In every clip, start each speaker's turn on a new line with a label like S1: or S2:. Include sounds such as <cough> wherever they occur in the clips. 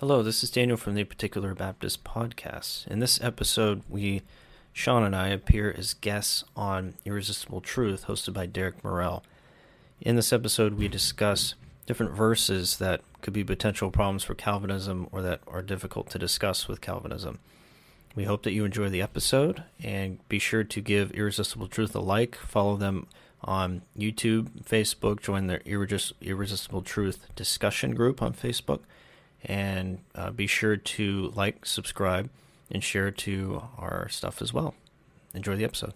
S1: Hello, this is Daniel from the Particular Baptist Podcast. In this episode, we, Sean and I, appear as guests on Irresistible Truth, hosted by Derek Murrell. In this episode, we discuss different verses that could be potential problems for Calvinism or that are difficult to discuss with Calvinism. We hope that you enjoy the episode and be sure to give Irresistible Truth a like, follow them on YouTube, Facebook, join their Irresistible Truth discussion group on Facebook and uh, be sure to like, subscribe, and share to our stuff as well. Enjoy the episode.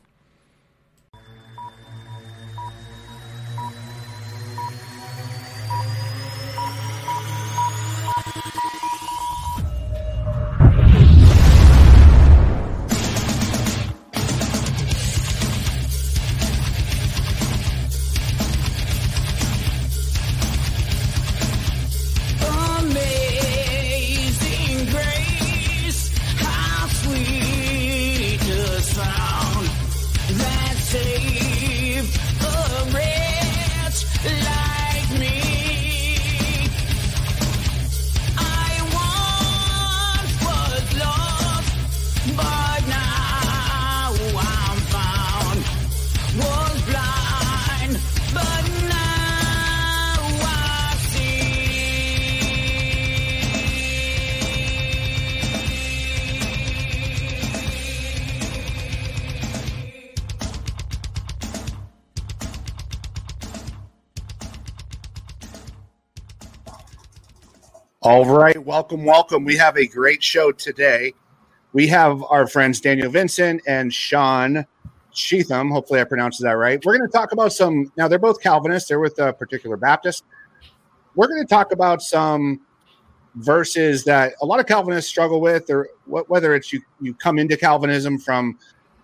S2: Welcome, welcome. We have a great show today. We have our friends Daniel Vincent and Sean Sheatham. Hopefully, I pronounced that right. We're going to talk about some. Now, they're both Calvinists. They're with a particular Baptist. We're going to talk about some verses that a lot of Calvinists struggle with, or whether it's you you come into Calvinism from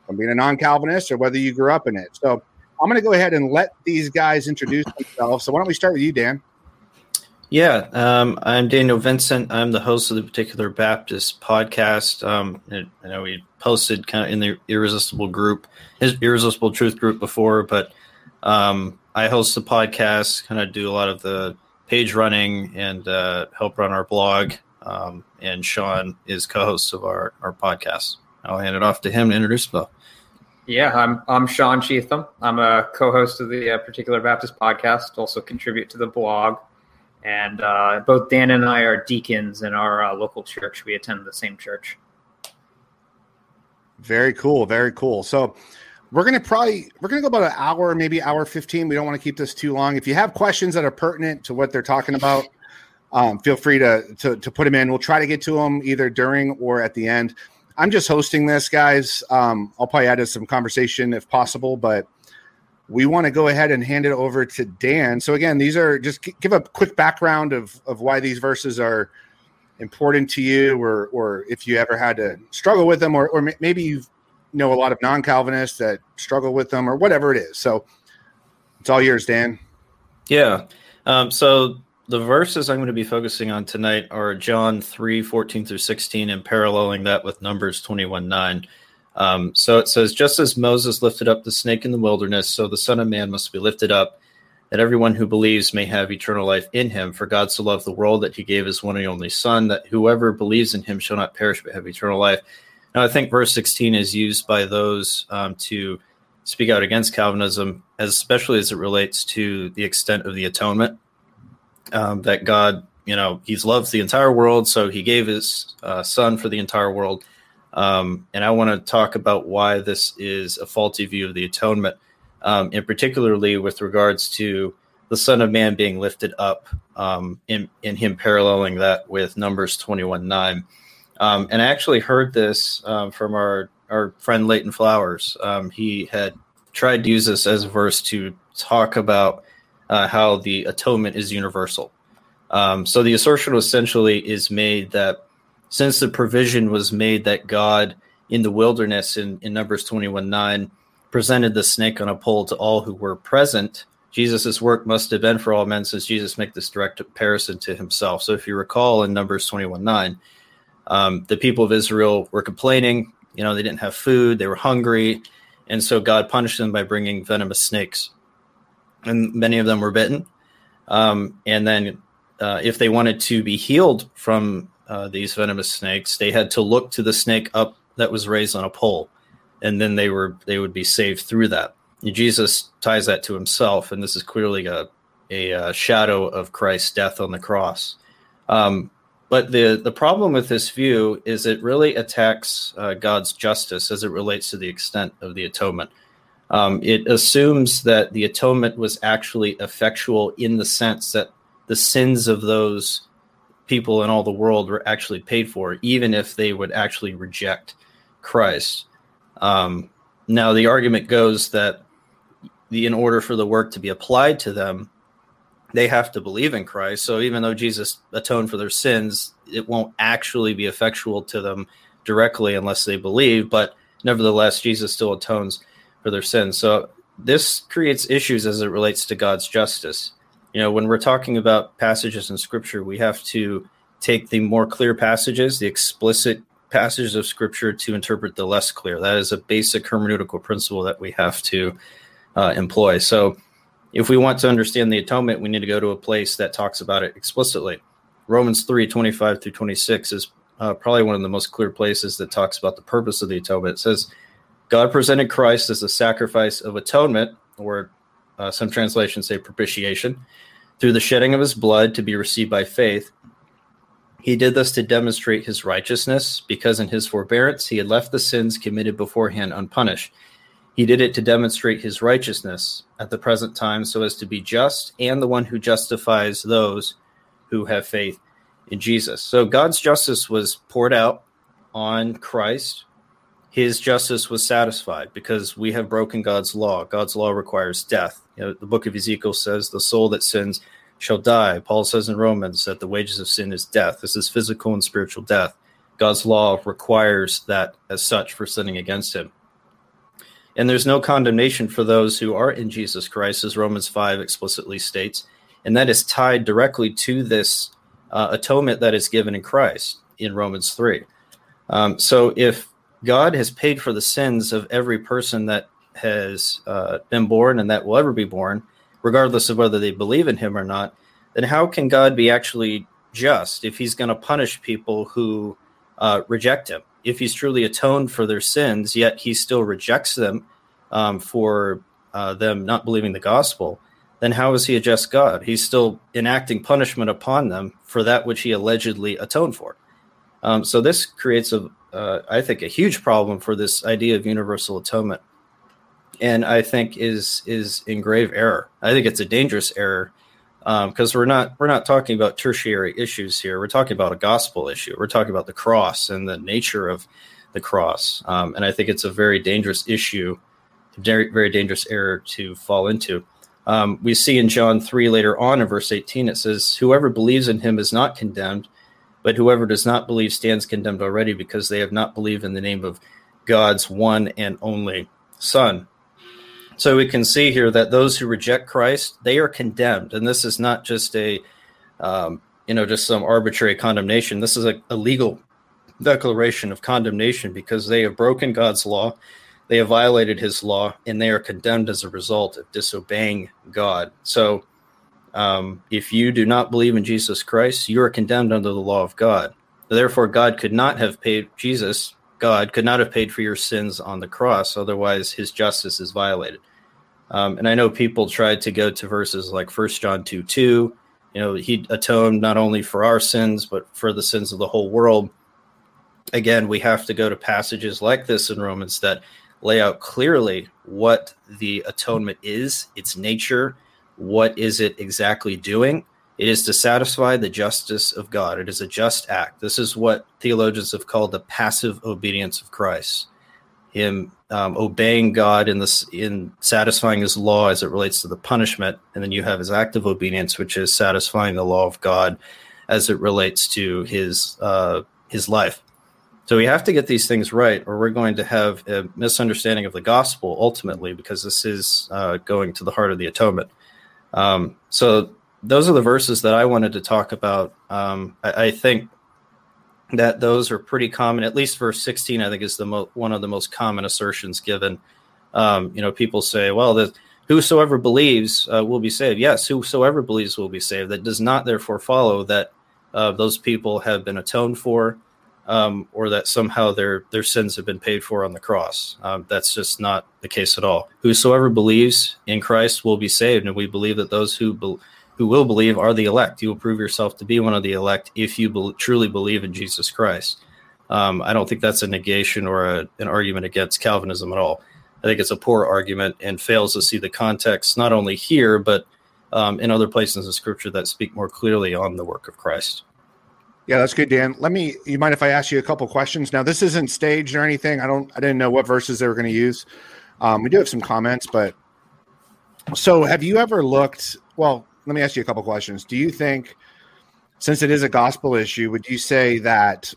S2: from being a non-Calvinist, or whether you grew up in it. So, I'm going to go ahead and let these guys introduce themselves. So, why don't we start with you, Dan?
S1: Yeah, um, I'm Daniel Vincent. I'm the host of the Particular Baptist podcast. Um, I know we posted kind of in the Irresistible group, his Irresistible Truth group before, but um, I host the podcast, kind of do a lot of the page running and uh, help run our blog. Um, and Sean is co-host of our, our podcast. I'll hand it off to him to introduce himself.
S3: Yeah, I'm I'm Sean Sheatham. I'm a co-host of the uh, Particular Baptist podcast. Also contribute to the blog. And uh, both Dan and I are deacons in our uh, local church. We attend the same church.
S2: Very cool. Very cool. So we're gonna probably we're gonna go about an hour, maybe hour fifteen. We don't want to keep this too long. If you have questions that are pertinent to what they're talking about, um, feel free to, to to put them in. We'll try to get to them either during or at the end. I'm just hosting this, guys. Um, I'll probably add some conversation if possible, but we want to go ahead and hand it over to Dan. So again, these are just give a quick background of of why these verses are important to you, or or if you ever had to struggle with them, or or maybe you know a lot of non Calvinists that struggle with them, or whatever it is. So it's all yours, Dan.
S1: Yeah. Um, so the verses I'm going to be focusing on tonight are John 3, 14 through 16, and paralleling that with Numbers 21, 9. Um, so it says, just as Moses lifted up the snake in the wilderness, so the Son of Man must be lifted up, that everyone who believes may have eternal life in him. For God so loved the world that he gave his one and only Son, that whoever believes in him shall not perish but have eternal life. Now, I think verse 16 is used by those um, to speak out against Calvinism, especially as it relates to the extent of the atonement. Um, that God, you know, He's loved the entire world, so He gave His uh, Son for the entire world um, and I want to talk about why this is a faulty view of the atonement, um, and particularly with regards to the Son of Man being lifted up, um, in, in him paralleling that with Numbers 21 9. Um, and I actually heard this um, from our, our friend Leighton Flowers. Um, he had tried to use this as a verse to talk about uh, how the atonement is universal. so the assertion essentially is made that since the provision was made that God in the wilderness in, in Numbers 21 9 presented the snake on a pole to all who were present, Jesus' work must have been for all men since Jesus made this direct comparison to himself. So if you recall in Numbers 21 9, um, the people of Israel were complaining. You know, they didn't have food, they were hungry. And so God punished them by bringing venomous snakes. And many of them were bitten. Um, and then uh, if they wanted to be healed from uh, these venomous snakes, they had to look to the snake up that was raised on a pole, and then they were they would be saved through that. And Jesus ties that to himself, and this is clearly a a, uh, shadow of Christ's death on the cross. Um, but the the problem with this view is it really attacks uh, God's justice as it relates to the extent of the atonement. Um, it assumes that the atonement was actually effectual in the sense that the sins of those people in all the world were actually paid for, even if they would actually reject Christ. Um, now, the argument goes that the, in order for the work to be applied to them, they have to believe in Christ. So even though Jesus atoned for their sins, it won't actually be effectual to them directly unless they believe. But nevertheless, Jesus still atones for their sins. So this creates issues as it relates to God's justice. You know, when we're talking about passages in Scripture, we have to take the more clear passages, the explicit passages of Scripture, to interpret the less clear. That is a basic hermeneutical principle that we have to uh, employ. So, if we want to understand the atonement, we need to go to a place that talks about it explicitly. Romans 3 25 through 26 is uh, probably one of the most clear places that talks about the purpose of the atonement. It says, God presented Christ as a sacrifice of atonement, or uh, some translations say propitiation, through the shedding of his blood to be received by faith. He did this to demonstrate his righteousness, because in his forbearance he had left the sins committed beforehand unpunished. He did it to demonstrate his righteousness at the present time, so as to be just and the one who justifies those who have faith in Jesus. So God's justice was poured out on Christ his justice was satisfied because we have broken God's law. God's law requires death. You know, the book of Ezekiel says, The soul that sins shall die. Paul says in Romans that the wages of sin is death. This is physical and spiritual death. God's law requires that as such for sinning against him. And there's no condemnation for those who are in Jesus Christ, as Romans 5 explicitly states. And that is tied directly to this uh, atonement that is given in Christ in Romans 3. Um, so if God has paid for the sins of every person that has uh, been born and that will ever be born, regardless of whether they believe in him or not, then how can God be actually just if he's going to punish people who uh, reject him? If he's truly atoned for their sins, yet he still rejects them um, for uh, them not believing the gospel, then how is he a just God? He's still enacting punishment upon them for that which he allegedly atoned for. Um, so this creates a, uh, I think, a huge problem for this idea of universal atonement, and I think is is in grave error. I think it's a dangerous error because um, we're not we're not talking about tertiary issues here. We're talking about a gospel issue. We're talking about the cross and the nature of the cross, um, and I think it's a very dangerous issue, very very dangerous error to fall into. Um, we see in John 3 later on in verse 18, it says, Whoever believes in him is not condemned, but whoever does not believe stands condemned already because they have not believed in the name of God's one and only Son. So we can see here that those who reject Christ, they are condemned. And this is not just a, um, you know, just some arbitrary condemnation. This is a, a legal declaration of condemnation because they have broken God's law, they have violated his law, and they are condemned as a result of disobeying God. So um, if you do not believe in Jesus Christ, you are condemned under the law of God. Therefore, God could not have paid Jesus. God could not have paid for your sins on the cross. Otherwise, His justice is violated. Um, and I know people tried to go to verses like First John two two. You know, He atoned not only for our sins but for the sins of the whole world. Again, we have to go to passages like this in Romans that lay out clearly what the atonement is, its nature, what is it exactly doing? It is to satisfy the justice of God. It is a just act. This is what theologians have called the passive obedience of Christ. Him um, obeying God in this in satisfying His law as it relates to the punishment, and then you have His active obedience, which is satisfying the law of God as it relates to His uh, His life. So we have to get these things right, or we're going to have a misunderstanding of the gospel ultimately, because this is uh, going to the heart of the atonement. Um, so those are the verses that I wanted to talk about. Um, I, I, think that those are pretty common. At least verse 16, I think, is the mo- one of the most common assertions given. Um, you know, people say, "Well, the whosoever believes uh, will be saved." Yes, whosoever believes will be saved. That does not therefore follow that uh, those people have been atoned for, um, or that somehow their their sins have been paid for on the cross. Um, that's just not the case at all. Whosoever believes in Christ will be saved, and we believe that those who be, who will believe are the elect. You will prove yourself to be one of the elect if you be, truly believe in Jesus Christ. Um, I don't think that's a negation or a, an argument against Calvinism at all. I think it's a poor argument and fails to see the context not only here but um, in other places in Scripture that speak more clearly on the work of Christ.
S2: Yeah, that's good, Dan. Let me. You mind if I ask you a couple questions? Now, this isn't staged or anything. I don't. I didn't know what verses they were going to use. Um, we do have some comments, but so have you ever looked? Well, let me ask you a couple questions. Do you think, since it is a gospel issue, would you say that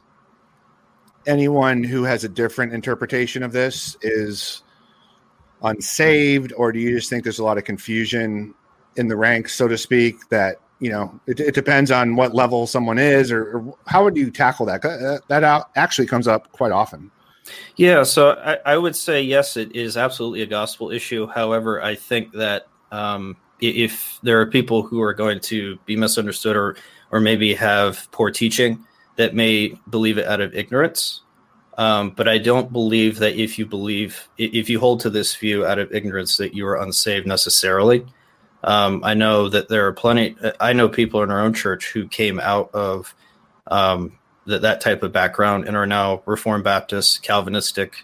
S2: anyone who has a different interpretation of this is unsaved, or do you just think there's a lot of confusion in the ranks, so to speak, that you know it, it depends on what level someone is, or, or how would you tackle that? Uh, that out, actually comes up quite often.
S1: Yeah, so I, I, would say yes, it is absolutely a gospel issue. However, I think that um, if there are people who are going to be misunderstood or or maybe have poor teaching that may believe it out of ignorance, um, but I don't believe that if you believe, if you hold to this view out of ignorance, that you are unsaved necessarily. Um, I know that there are plenty. I know people in our own church who came out of um, that that type of background and are now Reformed Baptist, Calvinistic.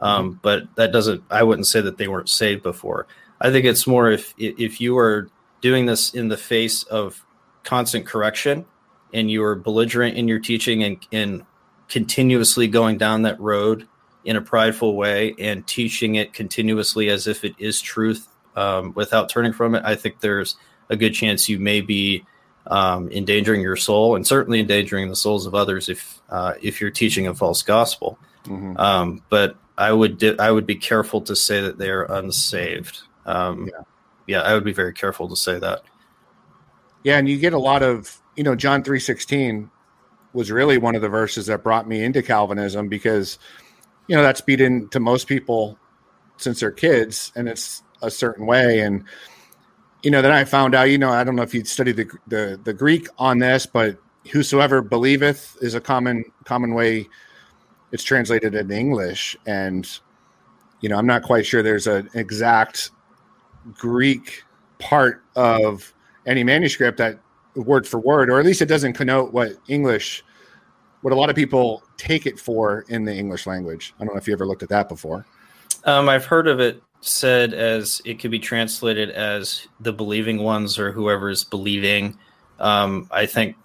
S1: Um, mm-hmm. But that doesn't. I wouldn't say that they weren't saved before. I think it's more if if you are doing this in the face of constant correction and you are belligerent in your teaching and, and continuously going down that road in a prideful way and teaching it continuously as if it is truth um, without turning from it, I think there's a good chance you may be um, endangering your soul and certainly endangering the souls of others if uh, if you're teaching a false gospel. Mm-hmm. Um, but I would di- I would be careful to say that they are unsaved. Um, yeah. yeah, I would be very careful to say that.
S2: Yeah, and you get a lot of you know John three sixteen was really one of the verses that brought me into Calvinism because, you know, that's beat into most people since they're kids and it's a certain way. And, you know, then I found out, you know, I don't know if you'd studied the, the, the Greek on this, but whosoever believeth is a common, common way it's translated in English. And, you know, I'm not quite sure there's an exact Greek part of any manuscript that word for word, or at least it doesn't connote what English, what a lot of people take it for in the English language. I don't know if you ever looked at that before.
S1: Um, I've heard of it said as it could be translated as the believing ones or whoever is believing. Um, I think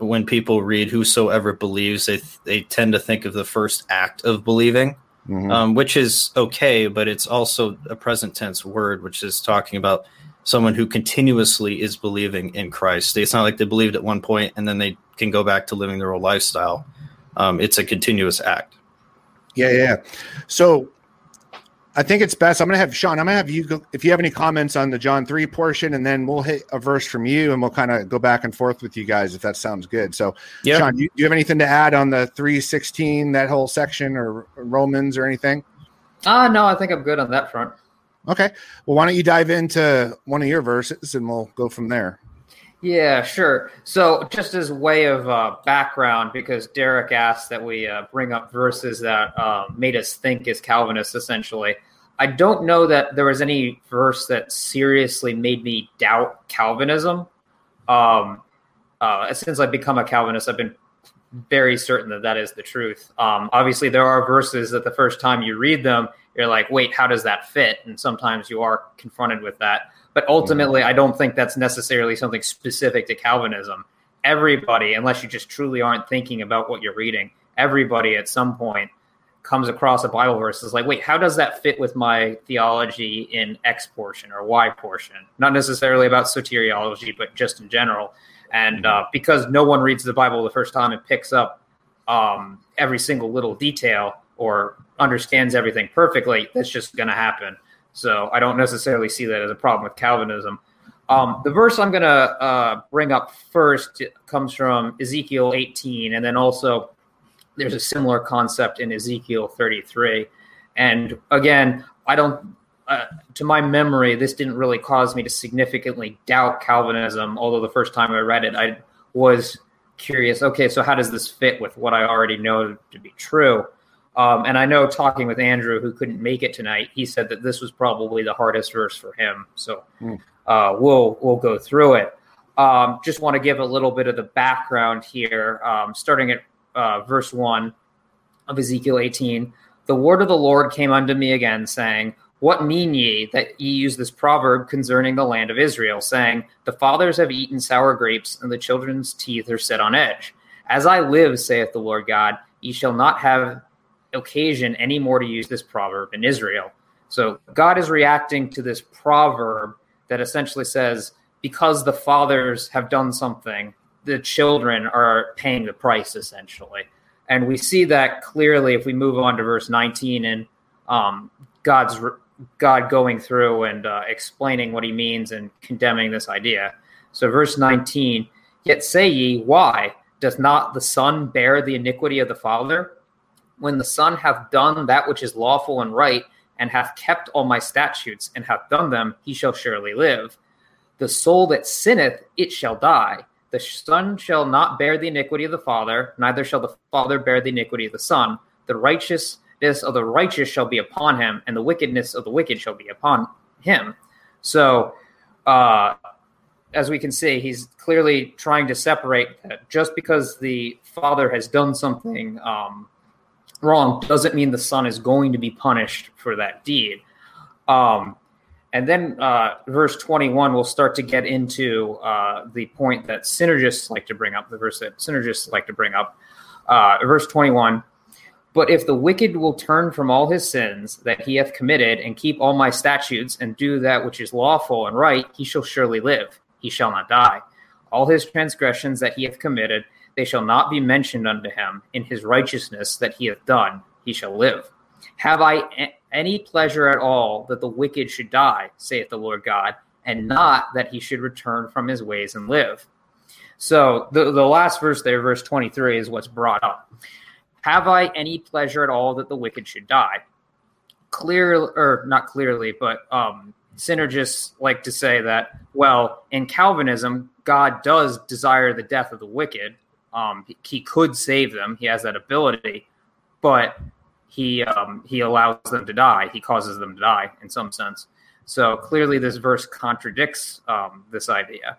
S1: when people read "whosoever believes," they they tend to think of the first act of believing, mm-hmm. um, which is okay, but it's also a present tense word, which is talking about someone who continuously is believing in Christ. It's not like they believed at one point and then they can go back to living their old lifestyle. Um, it's a continuous act.
S2: Yeah, yeah. So I think it's best. I'm going to have Sean. I'm going to have you go, if you have any comments on the John three portion, and then we'll hit a verse from you, and we'll kind of go back and forth with you guys if that sounds good. So, yeah. Sean, do you, do you have anything to add on the three sixteen that whole section or Romans or anything?
S3: Uh no, I think I'm good on that front.
S2: Okay. Well, why don't you dive into one of your verses and we'll go from there.
S3: Yeah, sure. So, just as way of uh, background, because Derek asked that we uh, bring up verses that uh, made us think as Calvinists, essentially. I don't know that there was any verse that seriously made me doubt Calvinism. Um, uh, since I've become a Calvinist, I've been very certain that that is the truth. Um, obviously, there are verses that the first time you read them, you're like, wait, how does that fit? And sometimes you are confronted with that. But ultimately, I don't think that's necessarily something specific to Calvinism. Everybody, unless you just truly aren't thinking about what you're reading, everybody at some point comes across a Bible verse is like, wait, how does that fit with my theology in X portion or Y portion? Not necessarily about soteriology, but just in general. And uh, because no one reads the Bible the first time and picks up um, every single little detail or understands everything perfectly, that's just going to happen. So I don't necessarily see that as a problem with Calvinism. Um, the verse I'm going to uh, bring up first comes from Ezekiel 18, and then also there's a similar concept in Ezekiel 33. And again, I don't, uh, to my memory, this didn't really cause me to significantly doubt Calvinism. Although the first time I read it, I was curious. Okay, so how does this fit with what I already know to be true? Um, and I know talking with Andrew, who couldn't make it tonight, he said that this was probably the hardest verse for him. So mm. uh, we'll we'll go through it. Um, just want to give a little bit of the background here, um, starting at uh, verse one of Ezekiel 18. The word of the Lord came unto me again, saying, What mean ye that ye use this proverb concerning the land of Israel, saying, The fathers have eaten sour grapes, and the children's teeth are set on edge? As I live, saith the Lord God, ye shall not have occasion any more to use this proverb in Israel. So God is reacting to this proverb that essentially says, because the fathers have done something, the children are paying the price essentially. And we see that clearly if we move on to verse 19 and um, God's God going through and uh, explaining what he means and condemning this idea. So, verse 19, yet say ye, why doth not the son bear the iniquity of the father? When the son hath done that which is lawful and right, and hath kept all my statutes, and hath done them, he shall surely live. The soul that sinneth, it shall die. The son shall not bear the iniquity of the father, neither shall the father bear the iniquity of the son. The righteousness of the righteous shall be upon him, and the wickedness of the wicked shall be upon him. So, uh, as we can see, he's clearly trying to separate that just because the father has done something um, wrong doesn't mean the son is going to be punished for that deed. Um, and then uh, verse 21 will start to get into uh, the point that synergists like to bring up, the verse that synergists like to bring up. Uh, verse 21 But if the wicked will turn from all his sins that he hath committed and keep all my statutes and do that which is lawful and right, he shall surely live. He shall not die. All his transgressions that he hath committed, they shall not be mentioned unto him. In his righteousness that he hath done, he shall live. Have I any pleasure at all that the wicked should die, saith the Lord God, and not that he should return from his ways and live. So the, the last verse there, verse 23, is what's brought up. Have I any pleasure at all that the wicked should die? Clear or not clearly, but um, synergists like to say that, well, in Calvinism, God does desire the death of the wicked. Um, he could save them, he has that ability, but he um, he allows them to die. He causes them to die in some sense. So clearly, this verse contradicts um, this idea.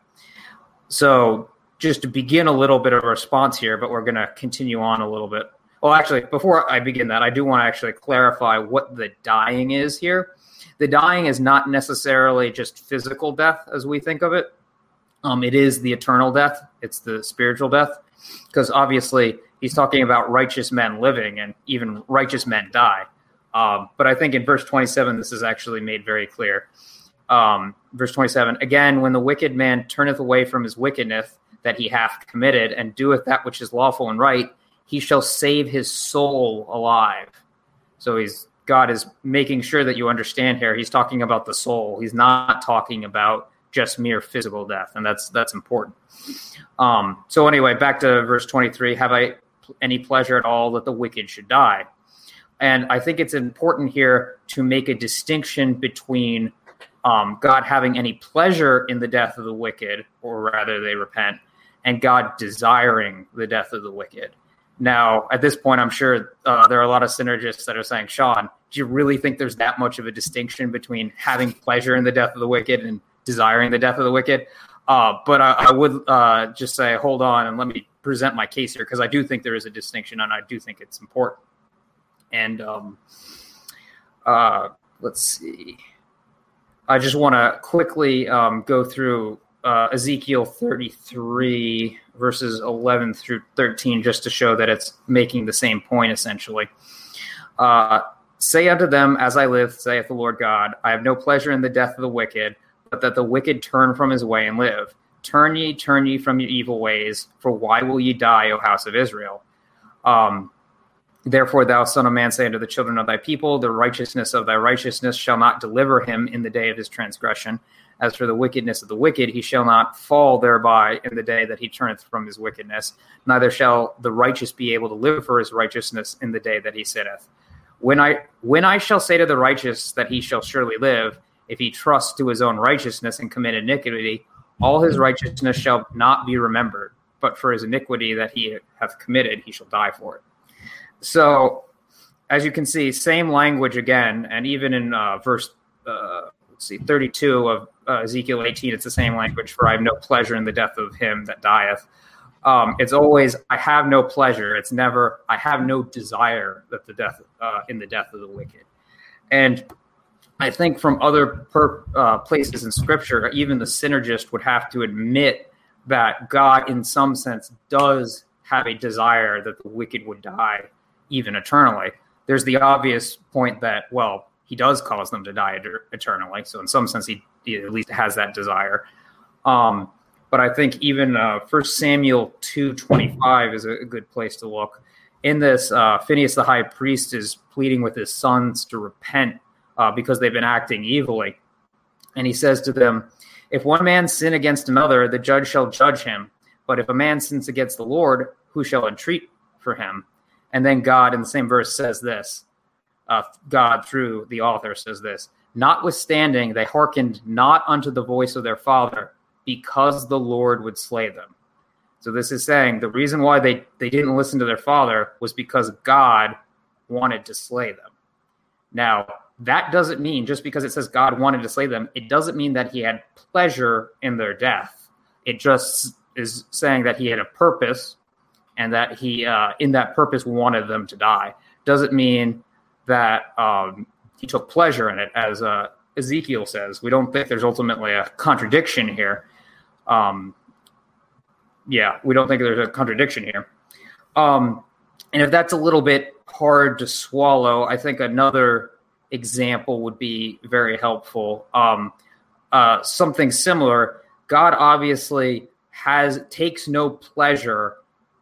S3: So just to begin a little bit of response here, but we're going to continue on a little bit. Well, actually, before I begin that, I do want to actually clarify what the dying is here. The dying is not necessarily just physical death as we think of it. Um, it is the eternal death. It's the spiritual death, because obviously he's talking about righteous men living and even righteous men die. Um, but I think in verse 27, this is actually made very clear. Um, verse 27 Again, when the wicked man turneth away from his wickedness that he hath committed and doeth that which is lawful and right, he shall save his soul alive. So he's God is making sure that you understand here. He's talking about the soul. He's not talking about just mere physical death, and that's that's important. Um, so anyway, back to verse 23. Have I any pleasure at all that the wicked should die. And I think it's important here to make a distinction between um, God having any pleasure in the death of the wicked, or rather they repent, and God desiring the death of the wicked. Now, at this point, I'm sure uh, there are a lot of synergists that are saying, Sean, do you really think there's that much of a distinction between having pleasure in the death of the wicked and desiring the death of the wicked? Uh, but I, I would uh, just say, hold on and let me present my case here because I do think there is a distinction and I do think it's important. And um, uh, let's see. I just want to quickly um, go through uh, Ezekiel 33, verses 11 through 13, just to show that it's making the same point essentially. Uh, Say unto them, As I live, saith the Lord God, I have no pleasure in the death of the wicked, but that the wicked turn from his way and live. Turn ye, turn ye from your evil ways, for why will ye die, O house of Israel? Um, Therefore, thou son of man, say unto the children of thy people, the righteousness of thy righteousness shall not deliver him in the day of his transgression. As for the wickedness of the wicked, he shall not fall thereby in the day that he turneth from his wickedness. Neither shall the righteous be able to live for his righteousness in the day that he sitteth. When I when I shall say to the righteous that he shall surely live, if he trusts to his own righteousness and commit iniquity, all his righteousness shall not be remembered. but for his iniquity that he hath committed, he shall die for it. So, as you can see, same language again, and even in uh, verse uh, let's see, 32 of uh, Ezekiel 18, it's the same language. For I have no pleasure in the death of him that dieth. Um, it's always I have no pleasure. It's never I have no desire that the death uh, in the death of the wicked. And I think from other per, uh, places in Scripture, even the synergist would have to admit that God, in some sense, does have a desire that the wicked would die, even eternally. There's the obvious point that well, He does cause them to die eternally. So in some sense, He, he at least has that desire. Um, but I think even uh, First Samuel two twenty five is a, good place to look. In this, uh, Phineas the high priest is pleading with his sons to repent uh, because they've been acting evilly, and he says to them, "If one man sin against another, the judge shall judge him. But if a man sins against the Lord, who shall entreat for him?" And then God, in the same verse, says this. Uh, God, through the author, says this. Notwithstanding, they hearkened not unto the voice of their father because the Lord would slay them. So this is saying the reason why they, they didn't listen to their father was because God wanted to slay them. Now, that doesn't mean just because it says God wanted to slay them, it doesn't mean that he had pleasure in their death. It just is saying that he had a purpose and that he, uh, in that purpose, wanted them to die. Doesn't mean that um, he took pleasure in it, as uh, Ezekiel says. We don't think there's ultimately a contradiction here. Um, yeah, we don't think there's a contradiction here. Um, and if that's a little bit hard to swallow, I think another example would be very helpful. Um, uh, something similar. God obviously has takes no pleasure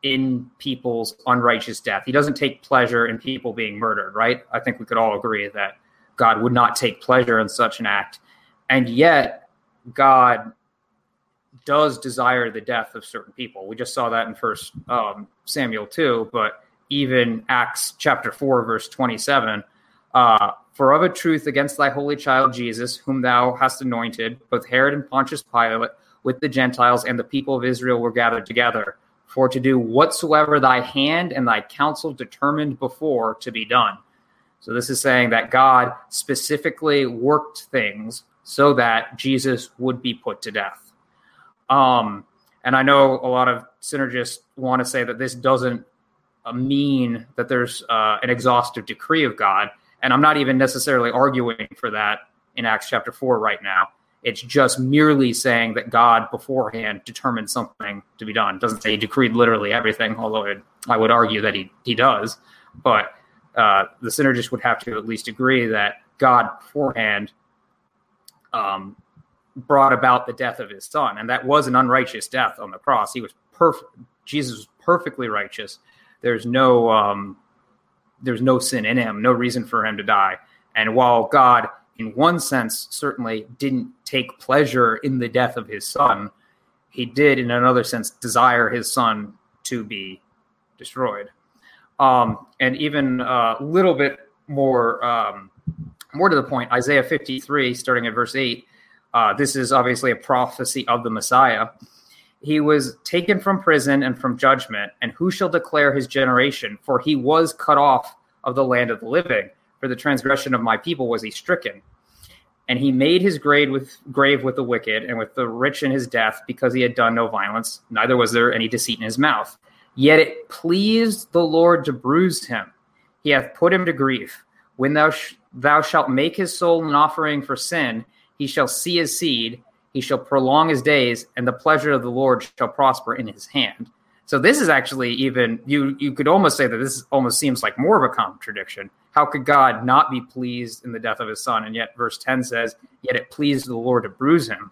S3: in people's unrighteous death. He doesn't take pleasure in people being murdered, right? I think we could all agree that God would not take pleasure in such an act. And yet, God does desire the death of certain people. We just saw that in First um, Samuel two, but even Acts chapter four, verse twenty-seven. Uh, For of a truth, against thy holy child Jesus, whom thou hast anointed, both Herod and Pontius Pilate, with the Gentiles and the people of Israel were gathered together, for to do whatsoever thy hand and thy counsel determined before to be done. So this is saying that God specifically worked things so that Jesus would be put to death. Um, and I know a lot of synergists want to say that this doesn't uh, mean that there's uh, an exhaustive decree of God. And I'm not even necessarily arguing for that in Acts chapter 4 right now. It's just merely saying that God beforehand determined something to be done. It doesn't say he decreed literally everything, although it, I would argue that he, he does. But uh, the synergists would have to at least agree that God beforehand um, brought about the death of his son, and that was an unrighteous death on the cross. He was perfect. Jesus was perfectly righteous. There's no um, there's no sin in him, no reason for him to die. And while God, in one sense, certainly didn't take pleasure in the death of his son, he did, in another sense, desire his son to be destroyed. Um, and even a little bit more um, more to the point, Isaiah 53, starting at verse 8, uh, this is obviously a prophecy of the Messiah. He was taken from prison and from judgment, and who shall declare his generation? For he was cut off of the land of the living. For the transgression of my people was he stricken. And he made his grave with grave with the wicked and with the rich in his death, because he had done no violence, neither was there any deceit in his mouth. Yet it pleased the Lord to bruise him. He hath put him to grief. When thou sh- thou shalt make his soul an offering for sin, he shall see his seed, he shall prolong his days, and the pleasure of the Lord shall prosper in his hand. So this is actually even you you could almost say that this almost seems like more of a contradiction. How could God not be pleased in the death of his son? And yet verse 10 says, Yet it pleased the Lord to bruise him.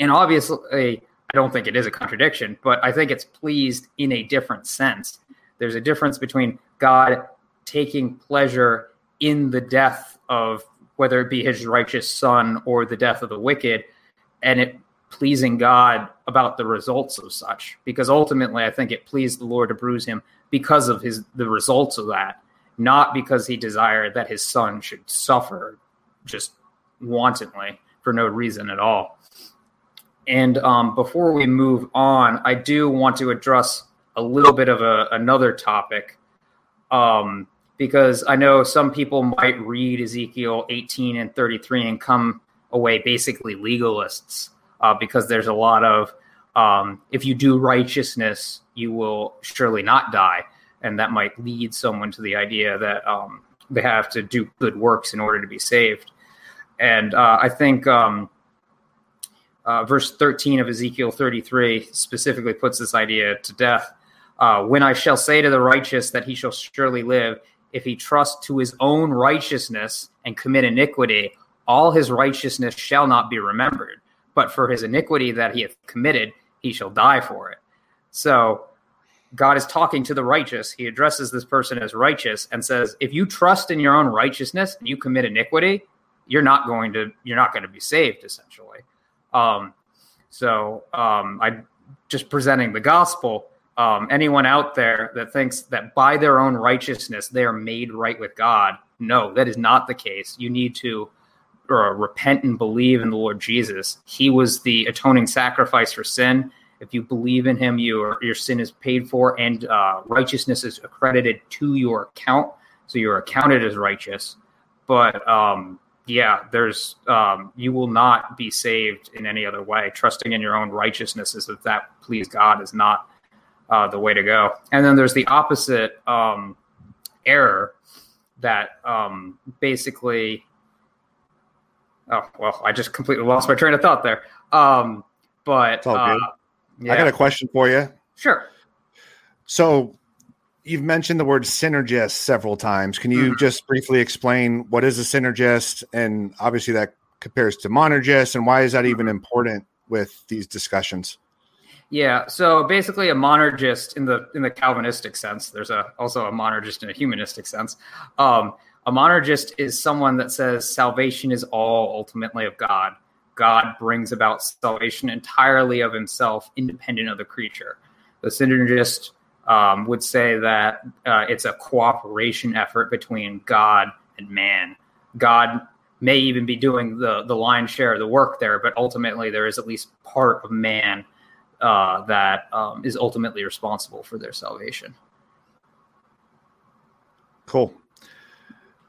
S3: And obviously, I don't think it is a contradiction, but I think it's pleased in a different sense. There's a difference between God taking pleasure in the death of whether it be his righteous son or the death of the wicked, and it pleasing God about the results of such. Because ultimately, I think it pleased the Lord to bruise him because of his the results of that, not because he desired that his son should suffer just wantonly for no reason at all. And um, before we move on, I do want to address a little bit of a, another topic. Um, because I know some people might read Ezekiel 18 and 33 and come away basically legalists uh, because there's a lot of um, if you do righteousness, you will surely not die. And that might lead someone to the idea that um, they have to do good works in order to be saved. And uh, I think um, uh, verse 13 of Ezekiel 33 specifically puts this idea to death. Uh, when I shall say to the righteous that he shall surely live, if he trusts to his own righteousness and commit iniquity, all his righteousness shall not be remembered. But for his iniquity that he hath committed, he shall die for it. So God is talking to the righteous. He addresses this person as righteous and says, if you trust in your own righteousness and you commit iniquity, you're not going to you're not going to be saved essentially. Um, so um, I just presenting the gospel um, anyone out there that thinks that by their own righteousness they are made right with God, no, that is not the case. You need to uh, repent and believe in the Lord Jesus. He was the atoning sacrifice for sin. If you believe in Him, your your sin is paid for, and uh, righteousness is accredited to your account. So you're accounted as righteous. But um, yeah, there's um, you will not be saved in any other way. Trusting in your own righteousness is that please God is not uh, the way to go. And then there's the opposite um, error that um, basically. Oh well, I just completely lost my train of thought there. Um, but uh,
S2: yeah. I got a question for you.
S3: Sure.
S2: So you've mentioned the word synergist several times. Can you mm-hmm. just briefly explain what is a synergist, and obviously that compares to monergist, and why is that even mm-hmm. important with these discussions?
S3: Yeah, so basically a monergist in the in the Calvinistic sense. There's a also a monergist in a humanistic sense. Um, a monergist is someone that says salvation is all ultimately of God. God brings about salvation entirely of Himself, independent of the creature. The synergist um, would say that uh, it's a cooperation effort between God and man. God may even be doing the the lion's share of the work there, but ultimately there is at least part of man uh, that um, is ultimately responsible for their salvation.
S2: Cool.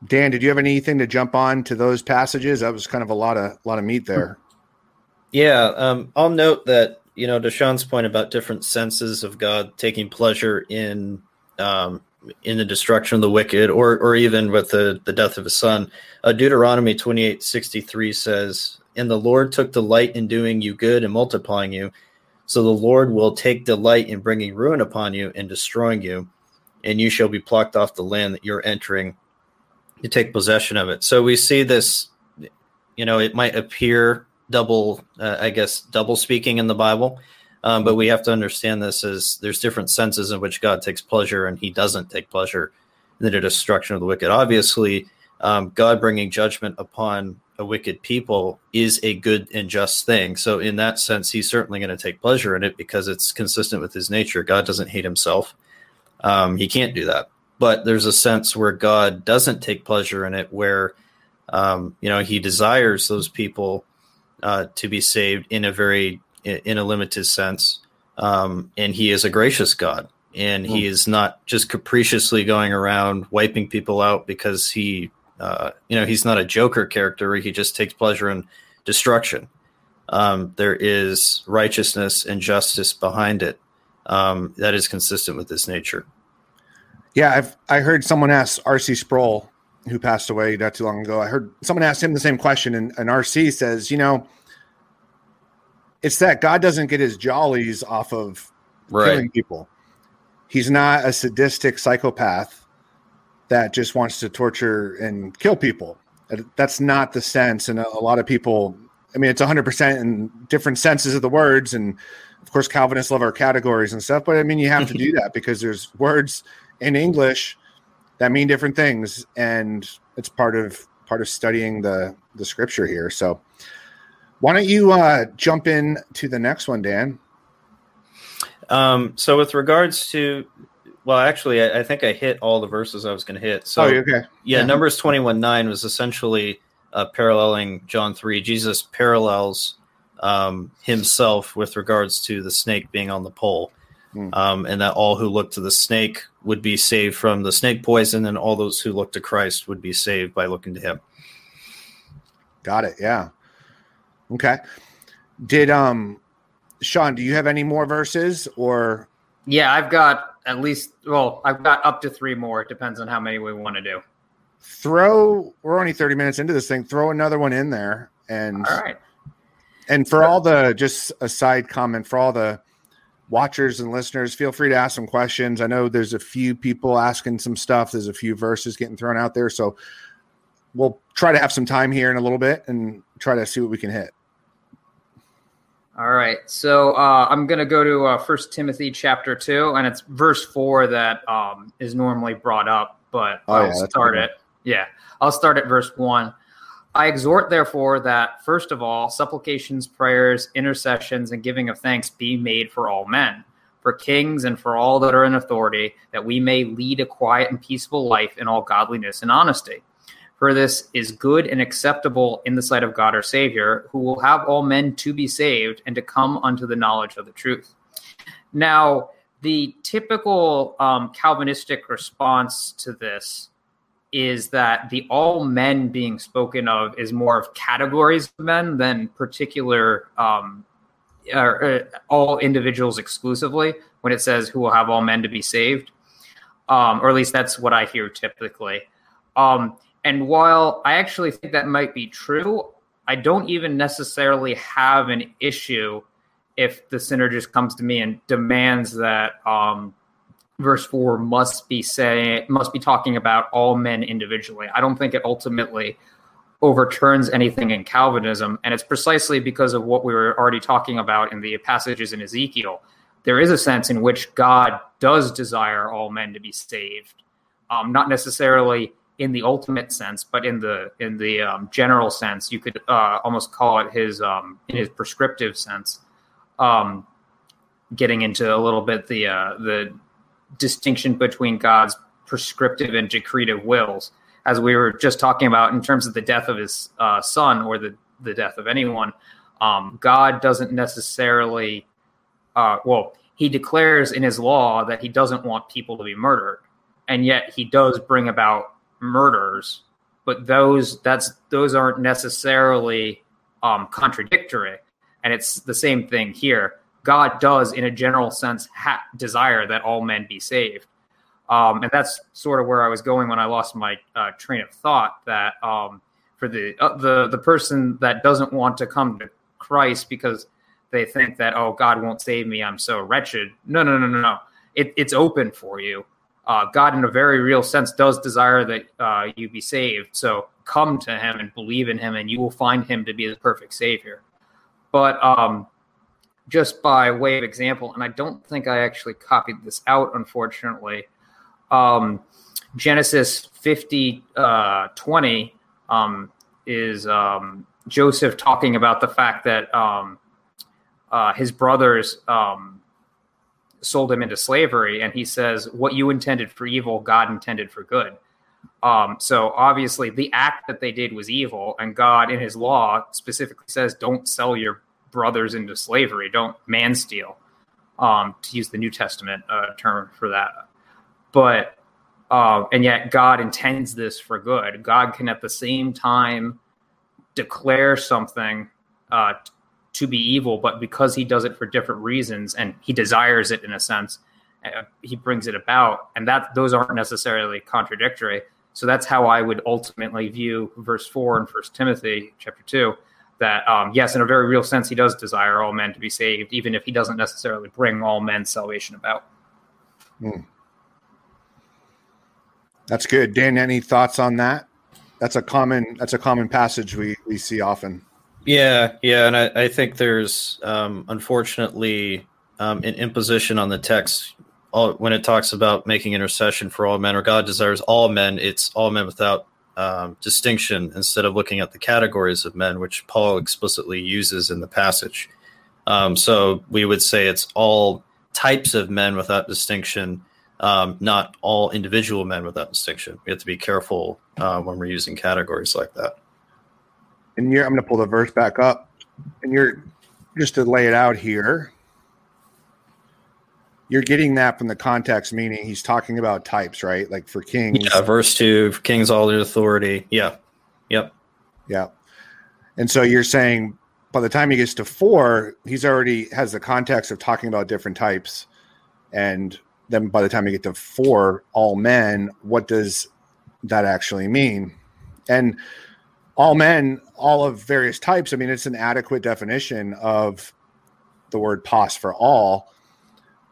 S2: Dan, did you have anything to jump on to those passages? That was kind of a lot of a lot of meat there.
S1: Yeah, um, I'll note that you know Deshaun's point about different senses of God taking pleasure in um, in the destruction of the wicked, or or even with the the death of his son. Uh, Deuteronomy twenty eight sixty three says, "And the Lord took delight in doing you good and multiplying you." So the Lord will take delight in bringing ruin upon you and destroying you, and you shall be plucked off the land that you're entering to take possession of it. So we see this, you know, it might appear double, uh, I guess, double speaking in the Bible, um, but we have to understand this as there's different senses in which God takes pleasure and he doesn't take pleasure in the destruction of the wicked. Obviously, um, God bringing judgment upon a wicked people is a good and just thing. So, in that sense, he's certainly going to take pleasure in it because it's consistent with his nature. God doesn't hate himself, um, he can't do that. But there's a sense where God doesn't take pleasure in it, where um, you know he desires those people uh, to be saved in a very in a limited sense, um, and he is a gracious God, and he hmm. is not just capriciously going around wiping people out because he uh, you know, he's not a Joker character. where He just takes pleasure in destruction. Um, there is righteousness and justice behind it um, that is consistent with this nature.
S2: Yeah, I've I heard someone ask R.C. Sproul, who passed away not too long ago. I heard someone ask him the same question, and, and R.C. says, you know, it's that God doesn't get his jollies off of right. killing people. He's not a sadistic psychopath that just wants to torture and kill people. That's not the sense. And a, lot of people, I mean, it's 100% in different senses of the words. And of course, Calvinists love our categories and stuff. But I mean, you have to do <laughs> that because there's words in English that mean different things. And it's part of part of studying the the scripture here. So why don't you uh, jump in to the next one, Dan?
S1: Um, so with regards to well, actually, I, I, think I hit all the verses I was going to hit. So,
S2: oh, okay.
S1: Yeah, yeah. Numbers 21 9 was essentially uh, paralleling John 3. Jesus parallels um, himself with regards to the snake being on the pole. Mm. Um, and that all who look to the snake would be saved from the snake poison, and all those who look to Christ would be saved by looking to Him.
S2: Got it. Yeah. Okay. Did um, Sean? Do you have any more verses or?
S3: Yeah, I've got at least. Well, I've got up to three more. It depends on how many we want to do.
S2: Throw. We're only thirty minutes into this thing. Throw another one in there, and
S3: all right.
S2: And for all the just a side comment for all the watchers and listeners, feel free to ask some questions. I know there's a few people asking some stuff. There's a few verses getting thrown out there, so we'll try to have some time here in a little bit and try to see what we can hit.
S3: All right, so uh, I'm going to go to uh, First Timothy chapter two, and it's verse four that um, is normally brought up, but oh, I'll yeah, start it. Yeah, I'll start at verse one. I exhort, therefore, that first of all, supplications, prayers, intercessions, and giving of thanks be made for all men, for kings, and for all that are in authority, that we may lead a quiet and peaceful life in all godliness and honesty. For this is good and acceptable in the sight of God our Savior, who will have all men to be saved and to come unto the knowledge of the truth. Now, the typical um, Calvinistic response to this is that the all men being spoken of is more of categories of men than particular um, or, uh, all individuals exclusively when it says who will have all men to be saved. Um, or at least that's what i hear typically. Um, and while i actually think that might be true i don't even necessarily have an issue if the sinner just comes to me and demands that um, verse 4 must be saying must be talking about all men individually. I don't think it ultimately overturns anything in calvinism. And it's precisely because of what we were already talking about in the passages in ezekiel. There is a sense in which god does desire all men to be saved um, not necessarily in the ultimate sense but in the in the um, general sense. You could uh, almost call it his um, in his prescriptive sense um, getting into a little bit the uh, the distinction between God's prescriptive and decretive wills, as we were just talking about in terms of the death of his uh, son or the, the death of anyone. Um, God doesn't necessarily, uh, well, he declares in his law that he doesn't want people to be murdered, and yet he does bring about murders. But those that's those aren't necessarily um, contradictory, and it's the same thing here. God does, in a general sense, ha- desire that all men be saved. Um, and that's sort of where I was going when I lost my uh, train of thought. That um, for the uh, the the person that doesn't want to come to Christ because they think that oh God won't save me, I'm so wretched. No, no, no, no, no. It, it's open for you. Uh, God, in a very real sense, does desire that uh, you be saved. So come to Him and believe in Him, and you will find Him to be the perfect Savior. But um, just by way of example, and I don't think I actually copied this out, unfortunately. Um, Genesis 50 uh, 20 um, is um, Joseph talking about the fact that um, uh, his brothers um, sold him into slavery, and he says, What you intended for evil, God intended for good. Um, so obviously, the act that they did was evil, and God, in His law, specifically says, "Don't sell your brothers into slavery. Don't man steal, um, to use the New Testament uh, term for that. But uh, and yet God intends this for good. God can at the same time declare something uh, to be evil, but because He does it for different reasons and He desires it in a sense, uh, He brings it about, and that those aren't necessarily contradictory. So that's how I would ultimately view verse four in First Timothy chapter two that um, yes, in a very real sense, he does desire all men to be saved, even if he doesn't necessarily bring all men's salvation about. Hmm.
S2: That's good, Dan. Any thoughts on that? That's a common. That's a common passage we we see often.
S1: Yeah, yeah, and I, I think there's um, unfortunately um, an imposition on the text all, when it talks about making intercession for all men, or God desires all men. It's all men without um, distinction instead of looking at the categories of men, which Paul explicitly uses in the passage. Um, so we would say it's all types of men without distinction, um, not all individual men without distinction. We have to be careful uh, when we're using categories like that.
S2: And you're, I'm going to pull the verse back up. And you're just to lay it out here, you're getting that from the context, meaning he's talking about types, right? Like for kings.
S1: Yeah, verse two, kings all their authority. Yeah. Yep.
S2: Yeah. And so you're saying by the time he gets to four, he's already has the context of talking about different types. And then by the time you get to four, all men, what does that actually mean? And all men, all of various types, I mean, it's an adequate definition of the word pas for all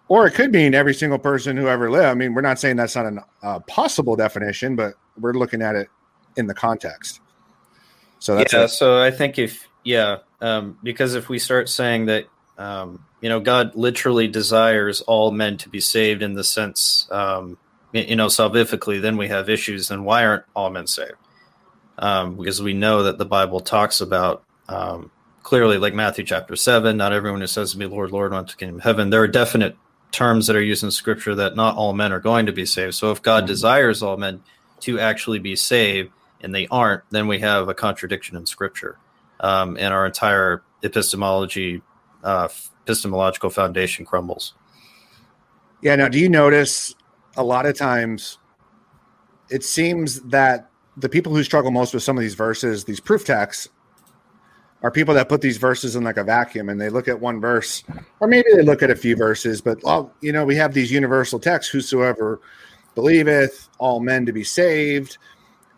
S2: or it could mean every single person who ever lived. I mean, we're not saying that's not a uh, possible definition, but we're looking at it in the context.
S1: So that's yeah. So I think if yeah, um, because if we start saying that um, you know God literally desires all men to be saved in the sense um, you know salvifically, then we have issues. Then why aren't all men saved? Um, because we know that the Bible talks about um, clearly, like Matthew chapter seven, not everyone who says to me, "Lord, Lord," wants to kingdom heaven. There are definite terms that are used in scripture that not all men are going to be saved. So if God mm-hmm. desires all men to actually be saved and they aren't, then we have a contradiction in scripture. Um, and our entire epistemology, uh, epistemological foundation crumbles.
S2: Yeah. Now, do you notice a lot of times it seems that the people who struggle most with some of these verses, these proof texts, are people that put these verses in like a vacuum and they look at one verse, or maybe they look at a few verses, but well, you know, we have these universal texts, whosoever believeth, all men to be saved.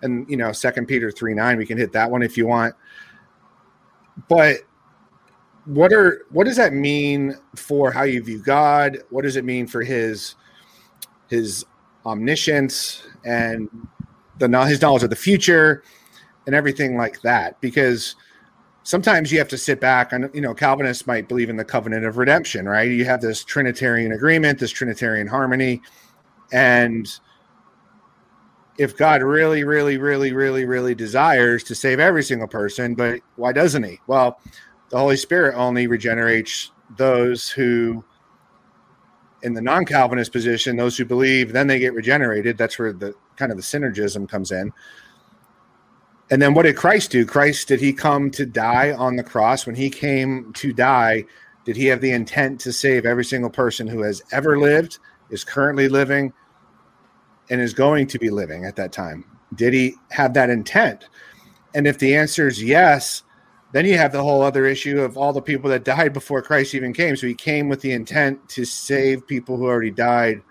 S2: And you know, second Peter 3 9, we can hit that one if you want. But what are what does that mean for how you view God? What does it mean for his his omniscience and the his knowledge of the future and everything like that? Because sometimes you have to sit back and you know calvinists might believe in the covenant of redemption right? You have this trinitarian agreement this trinitarian harmony and if god really really really really really desires to save every single person but why doesn't he? Well the holy spirit only regenerates those who in the non-calvinist position those who believe then they get regenerated. That's where the kind of the synergism comes in and then what did Christ do? Christ, did he come to die on the cross? When he came to die, did he have the intent to save every single person who has ever lived, is currently living, and is going to be living at that time? Did he have that intent? And if the answer is yes, then you have the whole other issue of all the people that died before Christ even came. So he came with the intent to save people who already died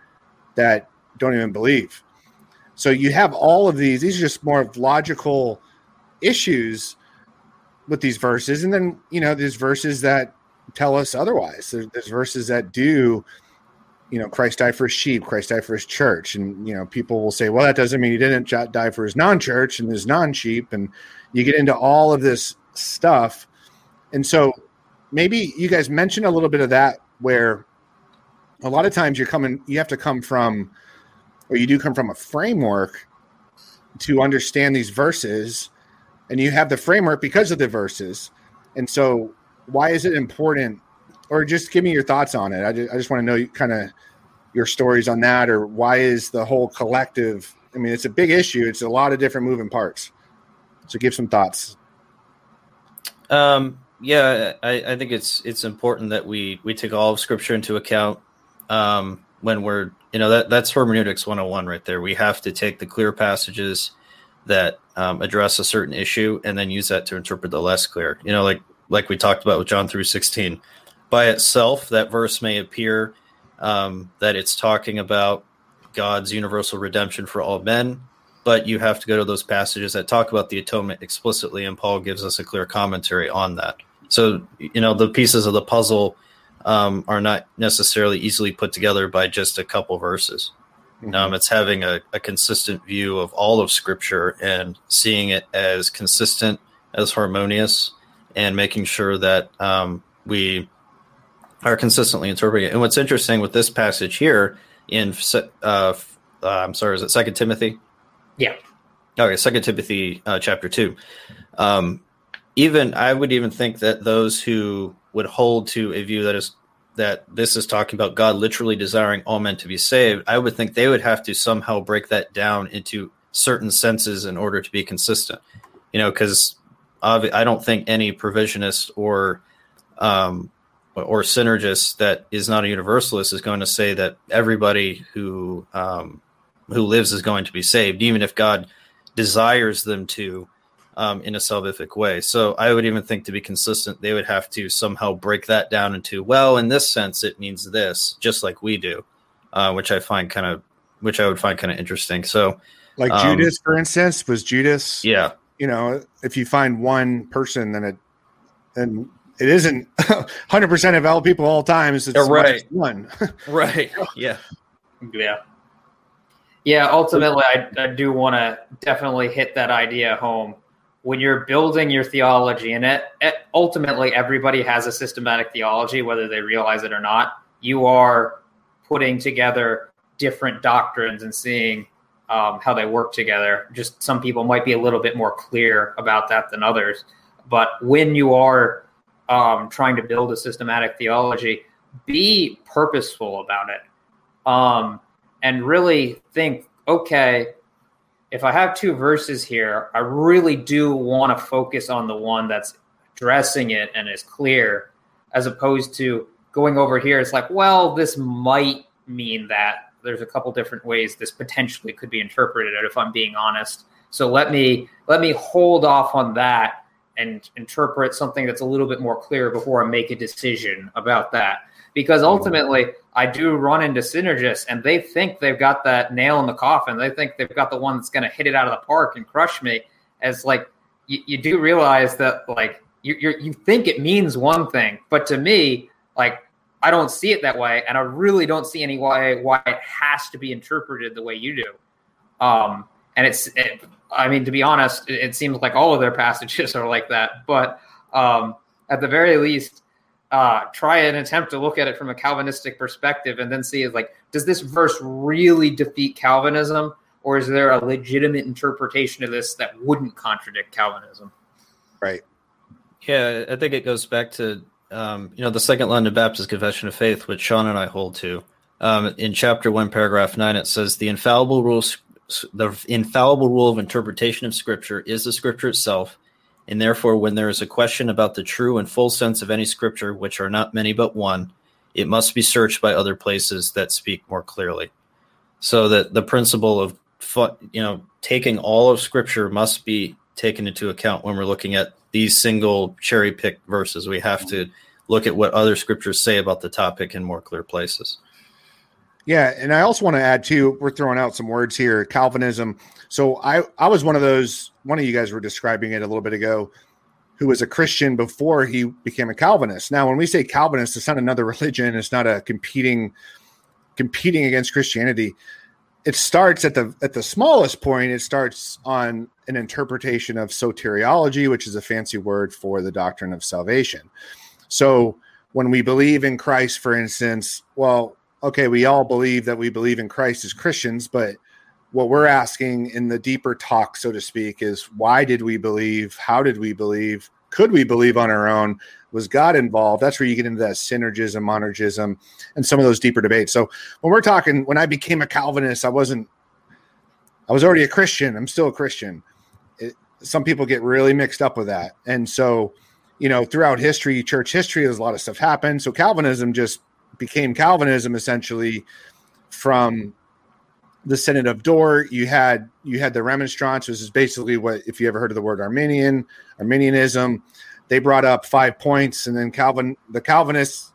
S2: that don't even believe. So you have all of these. These are just more of logical issues with these verses, and then you know there's verses that tell us otherwise. There's, there's verses that do, you know, Christ died for his sheep, Christ died for his church, and you know people will say, well, that doesn't mean he didn't die for his non-church and his non-sheep, and you get into all of this stuff, and so maybe you guys mentioned a little bit of that where a lot of times you're coming you have to come from or you do come from a framework to understand these verses and you have the framework because of the verses. And so why is it important or just give me your thoughts on it. I just, I just want to know kind of your stories on that or why is the whole collective i mean it's a big issue. It's a lot of different moving parts. So give some thoughts.
S1: Um yeah i, I think it's it's important that we we take all of scripture into account um when we're you know that that's hermeneutics 101 right there. We have to take the clear passages that um, address a certain issue and then use that to interpret the less clear. You know like like we talked about with john 3 16 by itself that verse may appear um, that it's talking about god's universal redemption for all men but you have to go to those passages that talk about the atonement explicitly and paul gives us a clear commentary on that. So you know the pieces of the puzzle um, are not necessarily easily put together by just a couple verses. Mm-hmm. Um, it's having a, a, consistent view of all of Scripture and seeing it as consistent, as harmonious, and making sure that um, we are consistently interpreting it. And what's interesting with this passage here in, uh, uh, I'm sorry, is it Second Timothy?
S3: Yeah.
S1: Okay, Second Timothy uh, chapter two. Um, even I would even think that those who would hold to a view that is that this is talking about God literally desiring all men to be saved, I would think they would have to somehow break that down into certain senses in order to be consistent. You know, because I don't think any provisionist or um, or synergist that is not a universalist is going to say that everybody who um, who lives is going to be saved, even if God desires them to um, in a salvific way. So I would even think to be consistent, they would have to somehow break that down into well, in this sense, it means this, just like we do, uh, which I find kind of which I would find kind of interesting. So,
S2: like um, Judas, for instance, was Judas,
S1: yeah.
S2: You know, if you find one person, then it and it isn't <laughs> 100% of all people all times. It's
S1: right.
S2: one. <laughs>
S1: right. Yeah.
S3: Yeah. Yeah. Ultimately, I, I do want to definitely hit that idea home. When you're building your theology, and it, it, ultimately everybody has a systematic theology, whether they realize it or not, you are putting together different doctrines and seeing um, how they work together. Just some people might be a little bit more clear about that than others. But when you are um, trying to build a systematic theology, be purposeful about it. Um, and really think, okay, if I have two verses here, I really do want to focus on the one that's addressing it and is clear, as opposed to going over here. It's like, well, this might mean that. There's a couple different ways this potentially could be interpreted, if I'm being honest. So let me let me hold off on that and interpret something that's a little bit more clear before I make a decision about that. Because ultimately, I do run into synergists and they think they've got that nail in the coffin. They think they've got the one that's going to hit it out of the park and crush me. As like, you, you do realize that, like, you, you think it means one thing, but to me, like, I don't see it that way, and I really don't see any why why it has to be interpreted the way you do. Um, and it's it, I mean, to be honest, it, it, seems like all of their passages are like that. But um, at the very least, uh, try and attempt to look at it from a Calvinistic perspective, and then see is like, does this verse really defeat Calvinism, or is there a legitimate interpretation of this that wouldn't contradict Calvinism?
S2: Right.
S1: Yeah, I think it goes back to um, you know the Second London Baptist Confession of Faith, which Sean and I hold to. Um, in chapter one, paragraph nine, it says the infallible rules the infallible rule of interpretation of scripture is the scripture itself and therefore when there is a question about the true and full sense of any scripture which are not many but one it must be searched by other places that speak more clearly. So that the principle of you know taking all of scripture must be taken into account when we're looking at these single cherry picked verses. We have to look at what other scriptures say about the topic in more clear places
S2: yeah, and I also want to add too. We're throwing out some words here. Calvinism. So I I was one of those. One of you guys were describing it a little bit ago, who was a Christian before he became a Calvinist. Now, when we say Calvinist, it's not another <laughs> religion. It's not a competing competing against Christianity. It starts at the at the smallest point. It starts on an interpretation of soteriology, which is a fancy word for the doctrine of salvation. So when we believe in Christ, for instance, well, okay, we all believe that we believe in Christ as Christians, but what we're asking in the deeper talk, so to speak, is why did we believe? How did we believe? Could we believe on our own? Was God involved? That's where you get into that synergism, monergism, and some of those deeper debates. So when we're talking, when I became a Calvinist, I wasn't, I was already a Christian. I'm still a Christian. It, some people get really mixed up with that. And so, you know, throughout history, church history, there's a lot of stuff happened. So Calvinism just became Calvinism essentially from the Synod of Dort. You had you had the Remonstrance, which is basically what if you ever heard of the word Arminian, Arminianism. They brought up five points, and then Calvin, the Calvinists,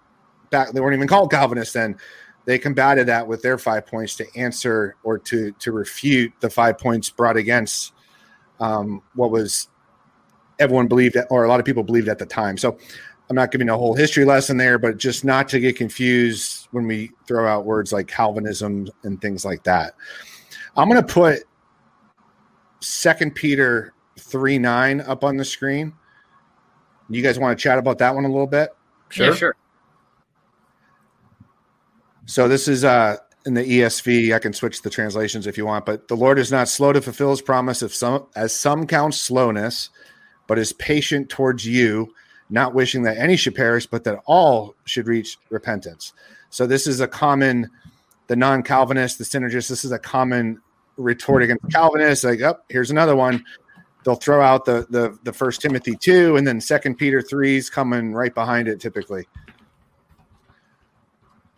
S2: back they weren't even called Calvinists then. They combated that with their five points to answer or to to refute the five points brought against um, what was everyone believed, or a lot of people believed at the time. So I'm not giving a whole history lesson there, but just not to get confused when we throw out words like Calvinism and things like that. I'm going to put Second Peter three nine up on the screen. You guys want to chat about that one a little bit?
S3: Sure. Yeah, sure.
S2: So this is uh in the ESV. I can switch the translations if you want, but the Lord is not slow to fulfill his promise of some as some count slowness, but is patient towards you not wishing that any should perish, but that all should reach repentance. So this is a common, the non-Calvinist, the synergist. This is a common retort against Calvinists. Like, oh, here's another one. they'll throw out the the the first Timothy two, and then Second Peter three is coming right behind it typically.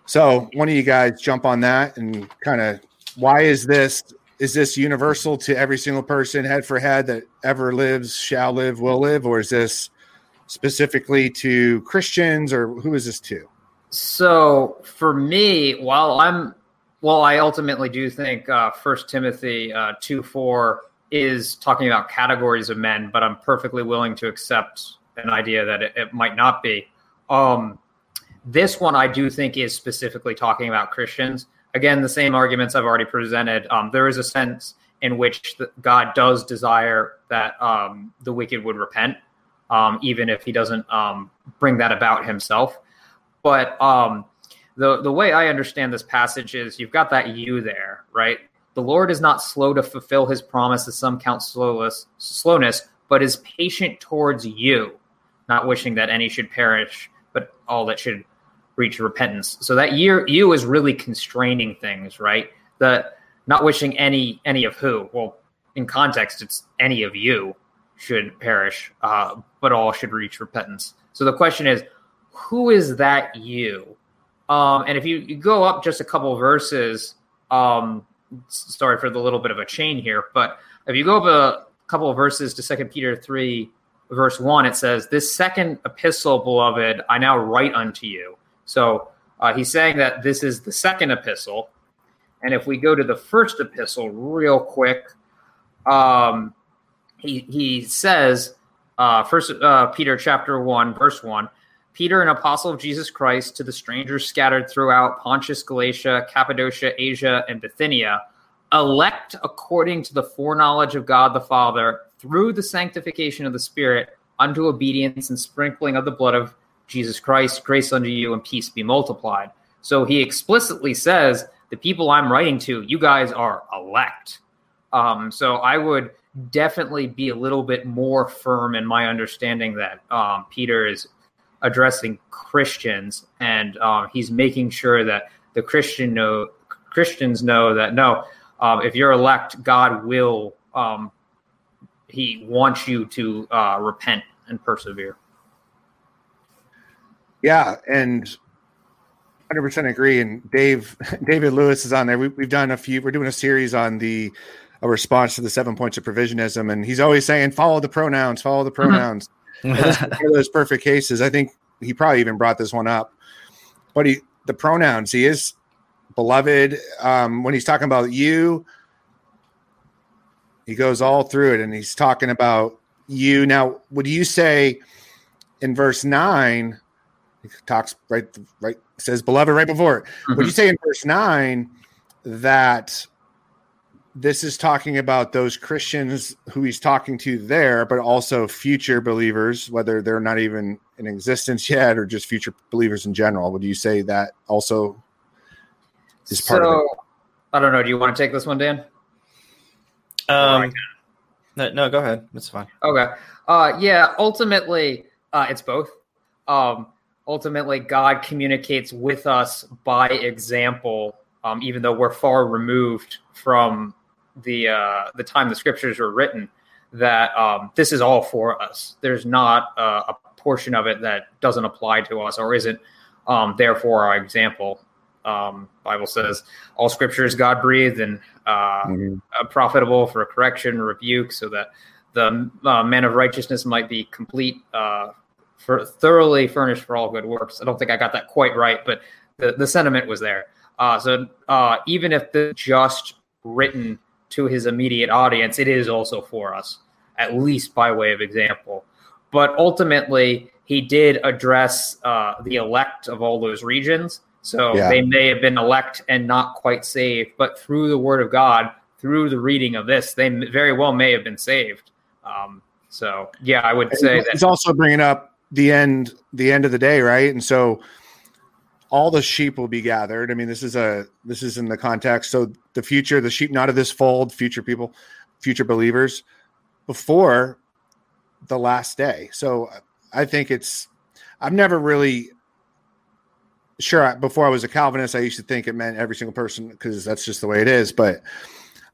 S2: So one of you guys jump on that and kind of why is this is this universal to every single person head for head that ever lives, shall live, will live, or is this specifically to Christians or who is this to?
S3: So for me, while I'm well, I ultimately do think uh, First Timothy uh, two four is talking about categories of men, but I'm perfectly willing to accept an idea that it, it might not be. Um, this one I do think is specifically talking about Christians. Again, the same arguments I've already presented. Um, there is a sense in which the, God does desire that um, the wicked would repent, um, even if He doesn't um, bring that about Himself. But um, the the way I understand this passage is you've got that you there, right? The Lord is not slow to fulfill His promise, as some count slowness, slowness, but is patient towards you, not wishing that any should perish, but all that should reach repentance. So that year you is really constraining things, right? The not wishing any any of who. Well, in context, it's any of you should perish, uh, but all should reach repentance. So the question is, who is that you? Um, and if you, you, go up just a couple verses, um, sorry for the little bit of a chain here, but if you go up a couple of verses to Second Peter three, verse one, it says, "This second epistle, beloved, I now write unto you." So uh, he's saying that this is the second epistle. And if we go to the first epistle real quick, um, he, he says, uh, first uh, Peter chapter 1, verse 1 Peter, an apostle of Jesus Christ, to the strangers scattered throughout Pontus, Galatia, Cappadocia, Asia, and Bithynia, elect according to the foreknowledge of God the Father through the sanctification of the Spirit unto obedience and sprinkling of the blood of Jesus Christ, grace unto you and peace be multiplied. So he explicitly says, the people I'm writing to, you guys are elect. Um, so I would definitely be a little bit more firm in my understanding that um, Peter is addressing Christians and um, he's making sure that the Christian know Christians know that no, um, if you're elect, God will um, he wants you to uh, repent and persevere.
S2: Yeah, and 100% agree. And Dave, <laughs> David Lewis is on there. We, have done a few. We're doing a series on the a response to the seven points of provisionism, and he's always saying, "Follow the pronouns, follow the mm-hmm. pronouns." <laughs> those perfect cases. I think he probably even brought this one up, but he the pronouns. He is beloved. Um, when he's talking about you, he goes all through it, and he's talking about you. Now, would you say in verse nine? He talks right, right, says beloved right before it. Mm-hmm. Would you say in verse nine that this is talking about those Christians who he's talking to there, but also future believers, whether they're not even in existence yet or just future believers in general? Would you say that also is part so, of it?
S3: I don't know. Do you want to take this one, Dan?
S1: Um, no, no, go ahead. It's fine.
S3: Okay. Uh, yeah. Ultimately, uh, it's both. Um, ultimately God communicates with us by example, um, even though we're far removed from the uh, the time the scriptures were written. That um, this is all for us. There's not a, a, portion of it that doesn't apply to us or isn't um, therefore our example. Um, Bible says all scripture is God breathed and uh, mm-hmm. Uh, profitable for correction, rebuke, so that the uh, man of righteousness might be complete, uh, for thoroughly furnished for all good works. I don't think I got that quite right, but the, the sentiment was there. Uh, so uh, even if the just written to his immediate audience, it is also for us, at least by way of example. But ultimately, he did address uh, the elect of all those regions. So yeah. they may have been elect and not quite saved, but through the word of God, through the reading of this, they very well may have been saved. Um, so yeah, I would say
S2: that he's also bringing up the end the end of the day, right? And so all the sheep will be gathered. I mean, this is a this is in the context. So the future, the sheep not of this fold, future people, future believers, before the last day. So I think it's I've never really sure before I was a Calvinist, I used to think it meant every single person because that's just the way it is. But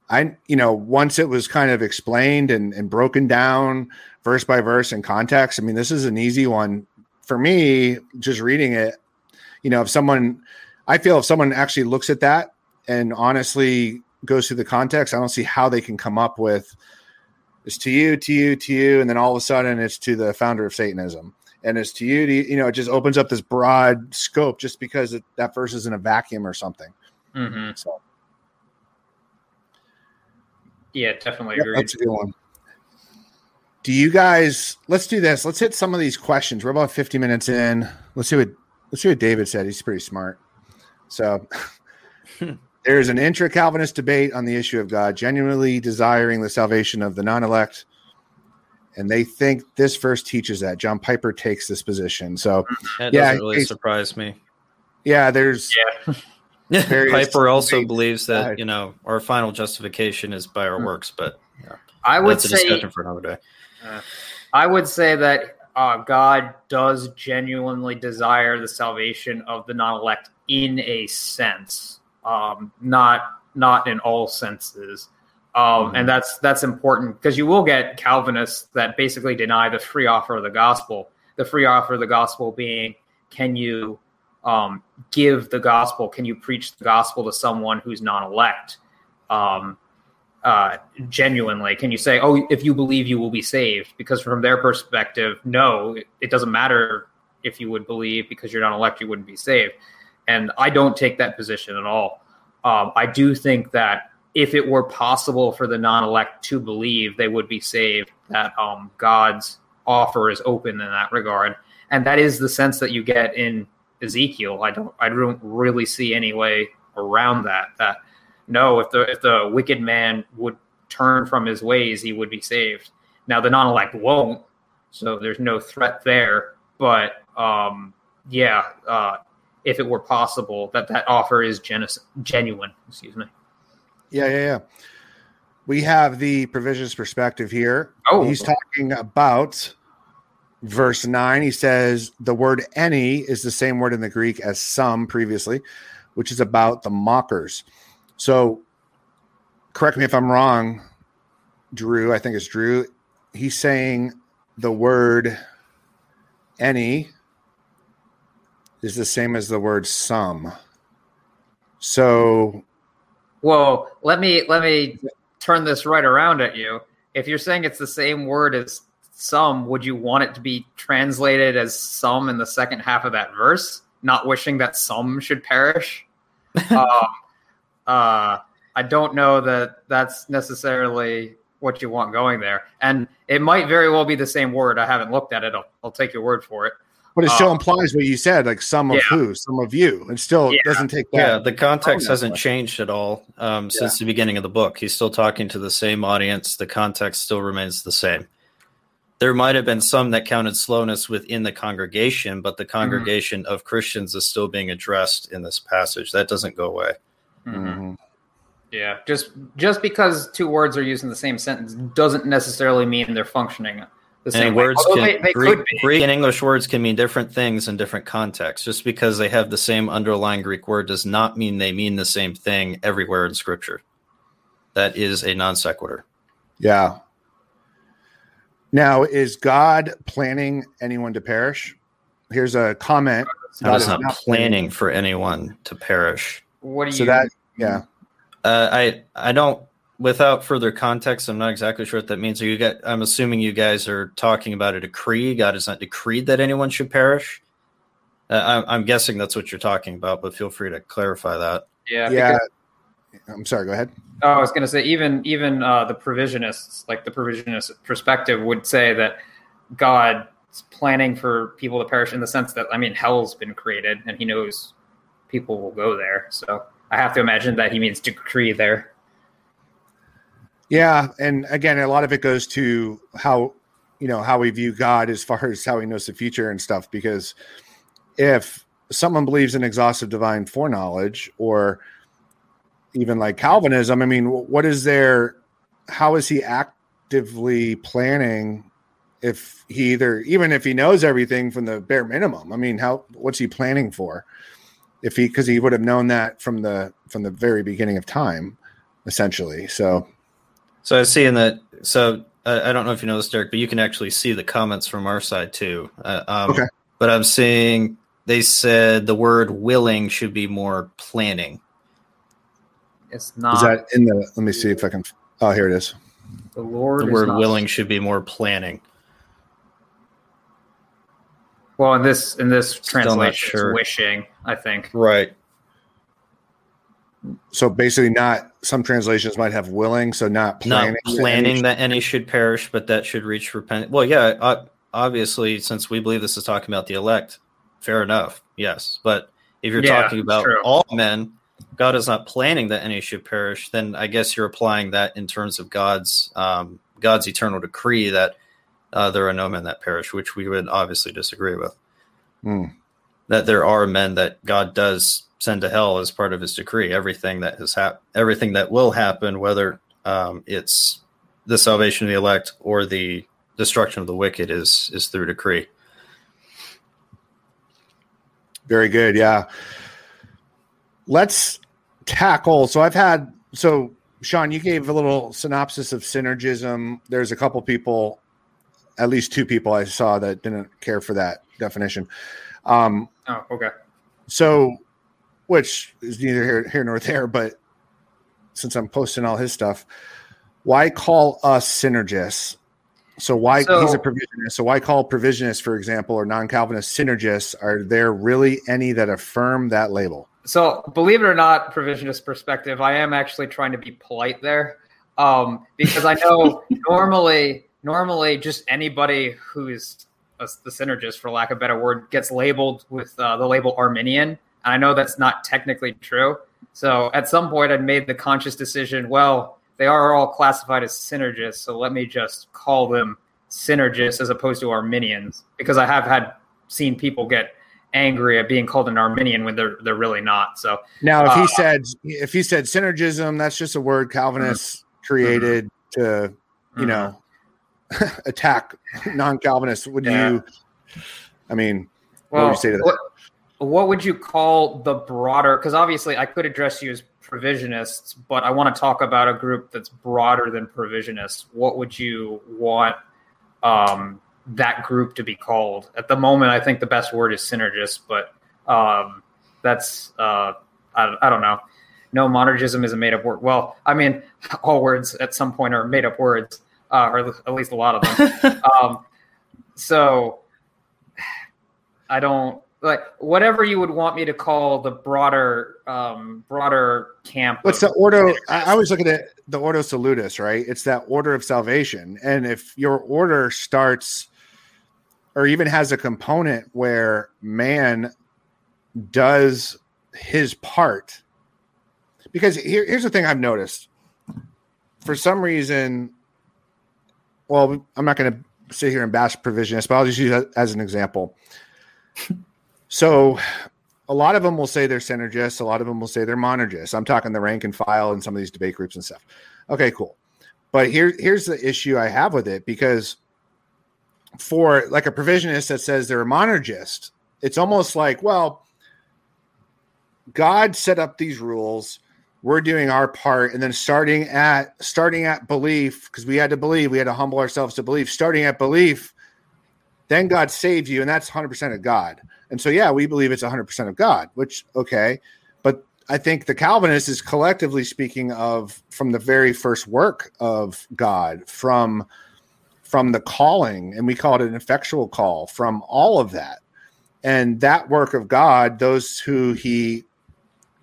S2: I, you know, once it was kind of explained and, and broken down verse by verse in context, I mean, this is an easy one for me, just reading it. You know, if someone, I feel if someone actually looks at that and honestly goes through the context, I don't see how they can come up with it's to you, to you, to you, and then all of a sudden it's to the founder of Satanism, and it's to you. To, you know, it just opens up this broad scope just because it, that verse is in a vacuum or something.
S3: Mm-hmm.
S2: So
S3: Yeah, definitely agree.
S2: that's a good one. Do you guys? Let's do this. Let's hit some of these questions. We're about fifty minutes in. Let's see what let's see what David said. He's pretty smart. So <laughs> <laughs> there's an intra Calvinist debate on the issue of God genuinely desiring the salvation of the non-elect, and they think this verse teaches that. John Piper takes this position. So
S1: That
S2: Yeah,
S1: doesn't really surprise me.
S2: yeah, there's
S3: Yeah. <laughs>
S1: Piper also
S2: debates
S1: believes that
S2: aside.
S1: you know our final justification is by our
S3: Hmm.
S1: works, but
S3: I would
S1: that's a
S3: say
S1: discussion for another day.
S3: I would say that uh, God does genuinely desire the salvation of the non-elect in a sense, um, not not in all senses, um,
S1: Mhm.
S3: and that's that's important because you will get Calvinists that basically deny the free offer of the gospel. The free offer of the gospel being, can you um, give the gospel? Can you preach the gospel to someone who's non-elect? Um, uh, genuinely? Can you say, "Oh, if you believe, you will be saved"? Because from their perspective, no, it, it doesn't matter if you would believe because you're not elect, you wouldn't be saved. And I don't take that position at all. Um, I do think that if it were possible for the non-elect to believe, they would be saved. That um, God's offer is open in that regard, and that is the sense that you get in Ezekiel. I don't, I don't really see any way around that. That no, if the if the wicked man would turn from his ways, he would be saved. Now the non-elect won't, so there's no threat there. But um, yeah, uh, if it were possible, that that offer is genu- genuine. Excuse me.
S2: yeah, yeah, yeah. We have the provisions perspective here.
S3: Oh,
S2: He's talking about verse 9. He says the word any is the same word in the Greek as some previously, which is about the mockers. So, correct me if I'm wrong, Drew. I think it's Drew. He's saying the word any is the same as the word some. So,
S3: Well, let me let me turn this right around at you. If you're saying it's the same word as some, would you want it to be translated as some in the second half of that verse? Not wishing that some should perish. <laughs> um, uh, I don't know that that's necessarily what you want going there, and it might very well be the same word. I haven't looked at it. I'll, I'll take your word for it.
S2: but it still
S3: Uh,
S2: implies what you said, like some of
S3: yeah.
S2: who, some of you. It still
S3: Yeah.
S2: doesn't take that.
S1: Yeah, the context hasn't
S2: way.
S1: changed at all um, since the beginning of the book. He's still talking to the same audience. The context still remains the same. There might have been some that counted slowness within the congregation, but the congregation of Christians is still being addressed in this passage. That doesn't go away.
S2: Mhm.
S3: Yeah, just just because two words are used in the same sentence doesn't necessarily mean they're functioning the same
S1: And
S3: way.
S1: words
S3: Although
S1: can
S3: they, they
S1: Greek,
S3: could.
S1: Greek and English words can mean different things in different contexts. Just because they have the same underlying Greek word does not mean they mean the same thing everywhere in Scripture. That is a non sequitur.
S2: Yeah. Now, is God planning anyone to perish? Here's a comment.
S1: God is
S2: is
S1: not
S2: not
S1: planning for anyone to perish.
S3: What do you?
S2: So that, yeah.
S1: Uh, I I don't. Without further context, I'm not exactly sure what that means. Are you got? I'm assuming you guys are talking about a decree. God has not decreed that anyone should perish. Uh, I'm, I'm guessing that's what you're talking about, but feel free to clarify that.
S3: yeah,
S2: Yeah.
S3: because-
S2: I'm sorry. Go ahead.
S3: oh, I was going to say even even uh, the provisionists, like the provisionist perspective, would say that God's planning for people to perish in the sense that I mean hell's been created and He knows people will go there. So I have to imagine that He means decree there.
S2: Yeah, and again, a lot of it goes to how you know how we view God as far <laughs> as how He knows the future and stuff. Because if someone believes in exhaustive divine foreknowledge, or even like Calvinism, I mean, what is there? How is he actively planning? If he either, even if he knows everything from the bare minimum, I mean, how what's he planning for? If he, because he would have known that from the from the very beginning of time. essentially. So,
S1: so I see in that. So I, I don't know if you know this, Derek, but you can actually see the comments from our side too. Uh, um, okay. But I'm seeing they said the word willing should be more planning.
S3: It's not.
S2: Is that in the? Let me see if I can. Oh, here it is.
S3: The Lord.
S1: The word willing should be more planning.
S3: Well, in this in this translation, sure. wishing. I think.
S1: Right.
S2: So basically, not some translations might have willing, so not
S1: planning. Not planning that any, should perish, but that should reach repentance. Well, yeah, obviously, since we believe this is talking about the elect, fair enough, yes. But if you're yeah, talking about all men, God is not planning that any should perish. Then I guess you're applying that in terms of God's um, God's eternal decree that uh, there are no men that perish, which we would obviously disagree with. Mm. That there are men that God does send to hell as part of His decree. Everything that has hap- everything that will happen, whether um, it's the salvation of the elect or the destruction of the wicked, is is through decree.
S2: Very good. Yeah. Let's tackle. So I've had so Sean, you gave a little synopsis of synergism. There's a couple people at least two people I saw that didn't care for that definition. Um,
S3: oh, okay.
S2: So, which is neither here, here nor there, but since I'm posting all his stuff, why call us synergists? So why so, he's a provisionist? So why call provisionists, for example, or non-Calvinist synergists? Are there really any that affirm that label?
S3: So believe it or not, provisionist perspective, I am actually trying to be polite there, um, because I know <laughs> normally normally just anybody who's a, the synergist, for lack of a better word, gets labeled with uh, the label Arminian. And I know that's not technically true. So at some point, I'd made the conscious decision. Well, they are all classified as synergists, so let me just call them synergists as opposed to Arminians, because I have had seen people get angry at being called an Arminian when they're they're really not. So
S2: now, if uh, he said if he said synergism, that's just a word Calvinists mm-hmm. created mm-hmm. to you mm-hmm. know <laughs> attack non-Calvinists, would yeah. you? I mean,
S3: well, what would you say to that? What, what would you call the broader? Because obviously, I could address you as provisionists, but I want to talk about a group that's broader than provisionists. What would you want um, that group to be called? At the moment, I think the best word is synergist, but um, that's uh, I, I don't know. No, monergism is a made up word. Well, I mean, <laughs> all words at some point are made up words uh, or at least a lot of them. <laughs> um, so I don't like whatever you would want me to call the broader um, broader camp.
S2: What's the order? I, I was looking at the ordo salutis, right? It's that order of salvation, and if your order starts or even has a component where man does his part, because here, here's the thing I've noticed. For some reason, well, I'm not going to sit here and bash provisionists, but I'll just use that as an example. <laughs> so, a lot of them will say they're synergists. A lot of them will say they're monergists. I'm talking the rank and file and some of these debate groups and stuff. Okay, cool. But here, here's the issue I have with it because for like a provisionist that says they're a monergist, it's almost like, well, God set up these rules we're doing our part and then starting at starting at belief because we had to believe we had to humble ourselves to believe. Starting at belief then god saved you and that's 100% of god. And so yeah we believe it's 100% of god which okay. But i think the calvinist is collectively speaking of from the very first work of god from from the calling and we call it an effectual call from all of that. And that work of god those who he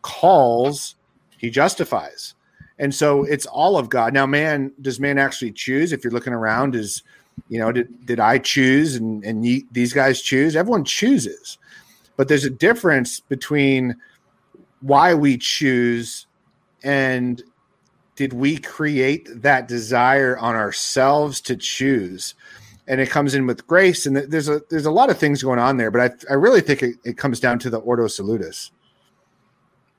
S2: calls he justifies. And so it's all of God. Now, man, does man actually choose? If you're looking around, is you know, did did I choose and and ye, these guys choose? Everyone chooses, but there's a difference between why we choose and did we create that desire on ourselves to choose and it comes in with grace and there's a there's a lot of things going on there but i, I really think it, it comes down to the ordo salutis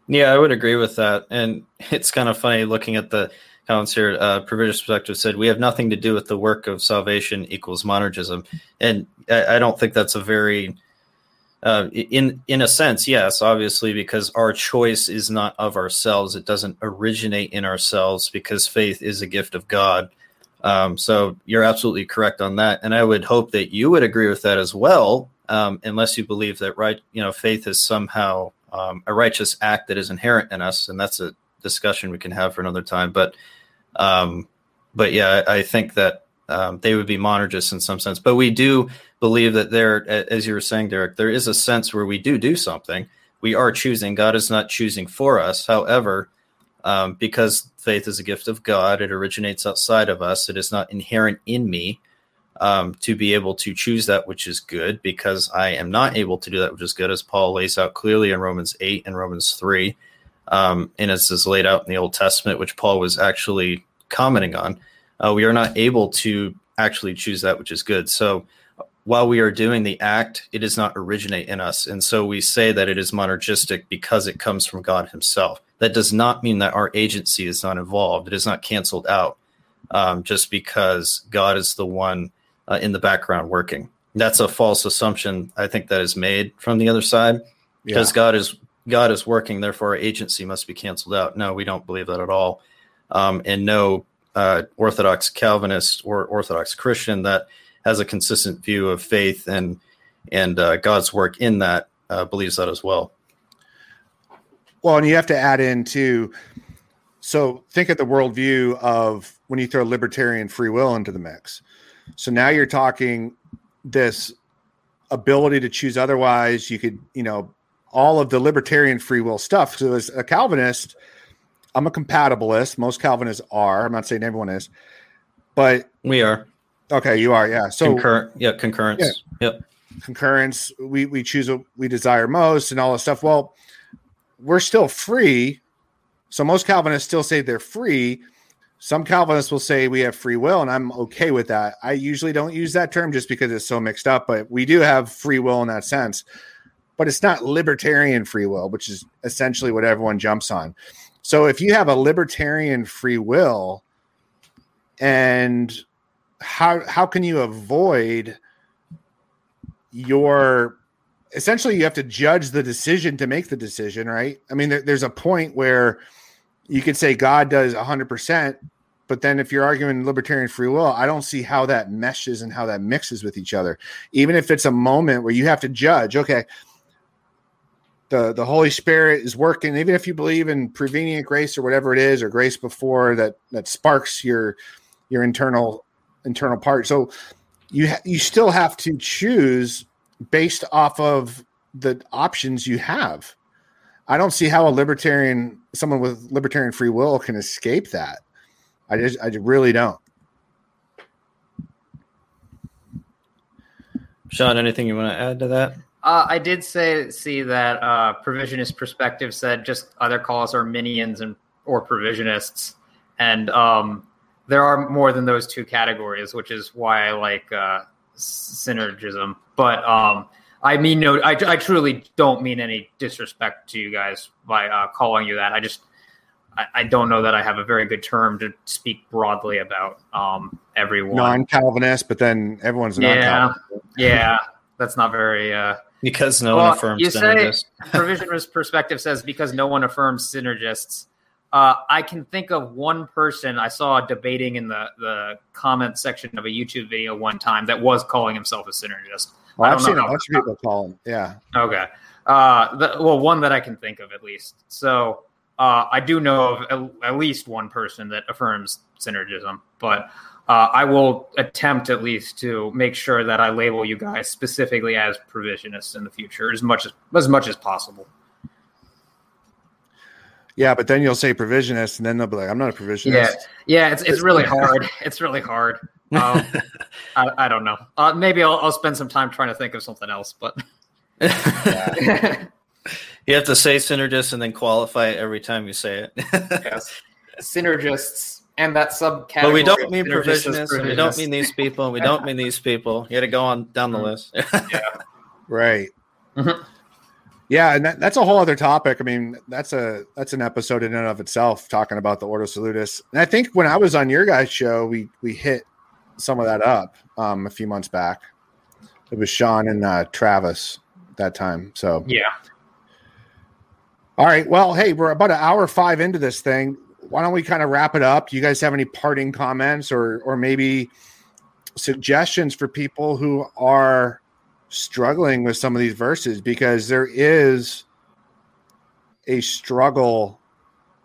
S1: yeah, I would agree with that. And <laughs> it's kind of funny looking at the comments here. Uh, Provisionist Perspective said, We have nothing to do with the work of salvation equals monergism. And I, I don't think that's a very Uh, in in a sense, yes, obviously, because our choice is not of ourselves; it doesn't originate in ourselves, because faith is a gift of God. Um, so you're absolutely correct on that, and I would hope that you would agree with that as well, um, unless you believe that right, you know, faith is somehow um, a righteous act that is inherent in us, and that's a discussion we can have for another time. But, um, but yeah, I, think that um, they would be monergists in some sense. But we do believe that there, as you were saying, Derek, there is a sense where we do do something. We are choosing. God is not choosing for us. However, um, because faith is a gift of God, it originates outside of us. It is not inherent in me um, to be able to choose that which is good because I am not able to do that which is good, as Paul lays out clearly in Romans 8 and Romans 3. Um, and as is laid out in the Old Testament, which Paul was actually commenting on, uh, we are not able to actually choose that which is good. So while we are doing the act, it does not originate in us. And so we say that it is monergistic because it comes from God Himself. That does not mean that our agency is not involved, it is not canceled out um, just because God is the one uh, in the background working. That's a false assumption I think that is made from the other side because yeah. God is God is working, therefore our agency must be canceled out. No, we don't believe that at all, um, and no uh, Orthodox Calvinist or Orthodox Christian that has a consistent view of faith and and uh, God's work in that uh, believes that as well.
S2: Well, and you have to add in too. So think at the worldview of when you throw libertarian free will into the mix. So now you're talking this ability to choose otherwise. You could, you know, all of the libertarian free will stuff. So as a Calvinist, I'm a compatibilist. Most Calvinists are. I'm not saying everyone is, but
S1: we are.
S2: Okay, you are. Yeah. So
S1: concurrent. Yeah, concurrence. Yeah. Yep.
S2: Concurrence. We we choose what we desire most, and all this stuff. Well, we're still free. So most Calvinists still say they're free, some Calvinists will say we have free will, and I'm okay with that. I usually don't use that term just because it's so mixed up, but we do have free will in that sense. But it's not libertarian free will, which is essentially what everyone jumps on. So if you have a libertarian free will, and how how can you avoid your essentially you have to judge the decision to make the decision, right? I mean, there, there's a point where you could say God does 100%, but then if you're arguing libertarian free will, I don't see how that meshes and how that mixes with each other. Even if it's a moment where you have to judge, okay, the the Holy Spirit is working, even if you believe in prevenient grace or whatever it is, or grace before that that sparks your your internal internal part. So you ha- you still have to choose based off of the options you have. I don't see how a libertarian, someone with libertarian free will, can escape that. I just, I really don't.
S1: Sean, anything you want to add to that?
S3: Uh, I did say see that uh, provisionist perspective said just other calls Arminians and or provisionists, and um, there are more than those two categories, which is why I like uh, synergism. But um, I mean, no, I, I truly don't mean any disrespect to you guys by uh, calling you that. I just, I, I, don't know that I have a very good term to speak broadly about um, everyone.
S2: Non-Calvinist, but then everyone's
S3: yeah, yeah. That's not very. Uh,
S1: because no well, one affirms you
S3: synergists. say <laughs> provisionist perspective says because no one affirms synergists. Uh, I can think of one person I saw debating in the the comment section of a YouTube video one time that was calling himself a synergist.
S2: Well, I've seen a bunch of people call him. Yeah.
S3: Okay. Uh, the, well, one that I can think of at least. So uh, I do know of at, at, least one person that affirms synergism, but uh, I will attempt at least to make sure that I label you guys specifically as provisionists in the future as much as as much as possible.
S2: Yeah, but then you'll say provisionist, and then they'll be like, "I'm not a provisionist."
S3: Yeah, yeah, it's it's really <laughs> hard. It's really hard. Um, <laughs> I, I, don't know. Uh, maybe I'll, I'll, spend some time trying to think of something else, but <laughs> you
S1: have to say synergist and then qualify it every time you say it.
S3: yes, synergists and that subcategory.
S1: But we don't mean provisionists. We don't mean these people. We don't mean these people. You got to go on down the mm-hmm. list.
S2: yeah, right. Mm-hmm. Yeah, and that, that's a whole other topic. I mean, that's a that's an episode in and of itself talking about the Ordo Salutis. And I think when I was on your guys' show, we we hit some of that up um, a few months back. It was Sean and uh, Travis that time. So
S3: yeah.
S2: All right. Well, hey, we're about an hour five into this thing. Why don't we kind of wrap it up? Do you guys have any parting comments or or maybe suggestions for people who are struggling with some of these verses? Because there is a struggle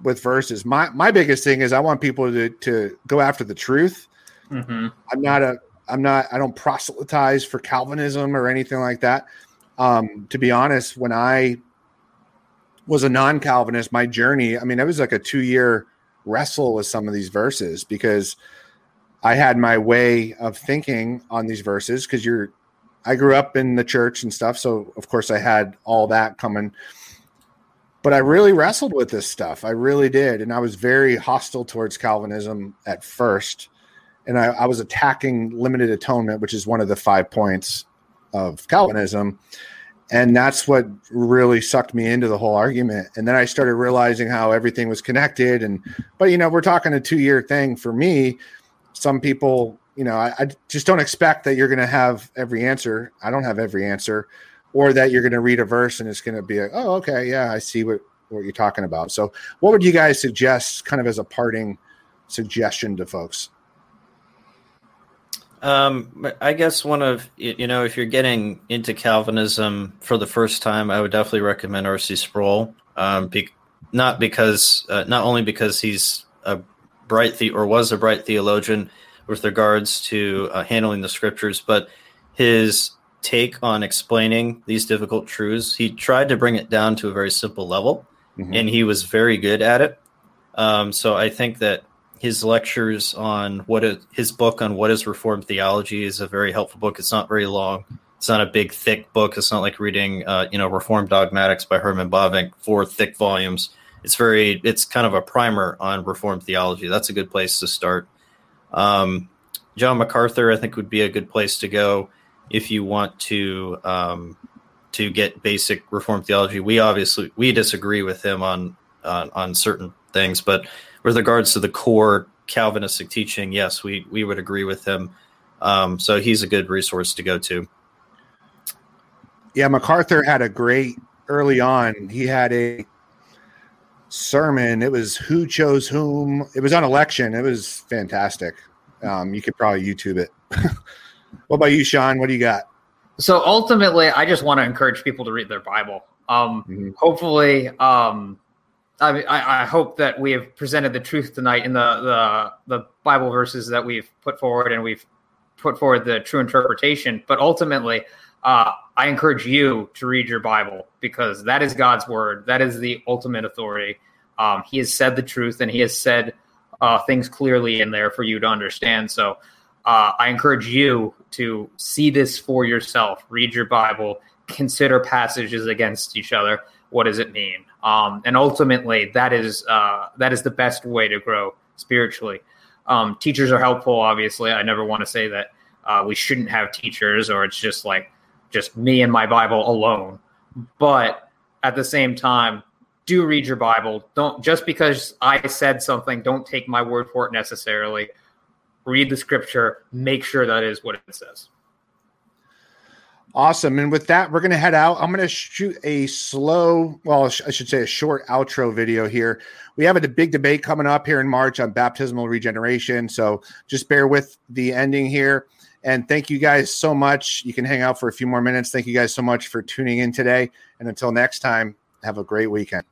S2: with verses. My my biggest thing is I want people to to go after the truth. Mm-hmm. I'm not a I'm not I don't proselytize for Calvinism or anything like that. Um, to be honest, when I was a non-Calvinist, my journey, I mean, it was like a two-year wrestle with some of these verses because I had my way of thinking on these verses because you're I grew up in the church and stuff, so of course I had all that coming. But I really wrestled with this stuff. I really did. And I was very hostile towards Calvinism at first. And I, I was attacking limited atonement, which is one of the five points of Calvinism and that's what really sucked me into the whole argument and then i started realizing how everything was connected and but you know we're talking a two year thing for me some people you know I, I just don't expect that you're going to have every answer i don't have every answer or that you're going to read a verse and it's going to be like oh okay yeah i see what what you're talking about so what would you guys suggest kind of as a parting suggestion to folks
S1: um, I guess one of you know, if you're getting into Calvinism for the first time, I would definitely recommend R.C. Sproul. Um, be, not because uh, not only because he's a bright the- or was a bright theologian with regards to uh, handling the scriptures, but his take on explaining these difficult truths, he tried to bring it down to a very simple level, mm-hmm. and he was very good at it. Um, so I think that his lectures on what is, his book on what is Reformed theology is a very helpful book. It's not very long. It's not a big, thick book. It's not like reading, uh, you know, Reformed Dogmatics by Herman Bavinck, four thick volumes. It's very, it's kind of a primer on Reformed theology. That's a good place to start. Um, John MacArthur, I think, would be a good place to go if you want to um, to get basic reform theology. We obviously we disagree with him on on, on certain things, but with regards to the core Calvinistic teaching, yes, we we would agree with him. Um, so he's a good resource to go to.
S2: Yeah, MacArthur had a great early on. He had a sermon. It was who chose whom. It was on election. It was fantastic. Um, you could probably YouTube it. <laughs> what about you, Sean? What do you got?
S3: So ultimately, I just want to encourage people to read their Bible. Um, mm-hmm. Hopefully, um, I, mean, I, I, hope that we have presented the truth tonight in the, the the Bible verses that we've put forward, and we've put forward the true interpretation. But ultimately, uh, I encourage you to read your Bible because that is God's word. That is the ultimate authority. Um, he has said the truth, and He has said uh, things clearly in there for you to understand. So, uh, I encourage you to see this for yourself. Read your Bible. Consider passages against each other. What does it mean? Um, and ultimately, that is uh, that is the best way to grow spiritually. Um, teachers are helpful, obviously. I never want to say that uh, we shouldn't have teachers or it's just like just me and my Bible alone. But at the same time, do read your Bible. Don't just because I said something, don't take my word for it necessarily. Read the scripture, make sure that is what it says.
S2: Awesome. And with that, we're going to head out. I'm going to shoot a slow, well, I should say a short outro video here. We have a big debate coming up here in March on baptismal regeneration. So just bear with the ending here. And thank you guys so much. You can hang out for a few more minutes. Thank you guys so much for tuning in today. And until next time, have a great weekend.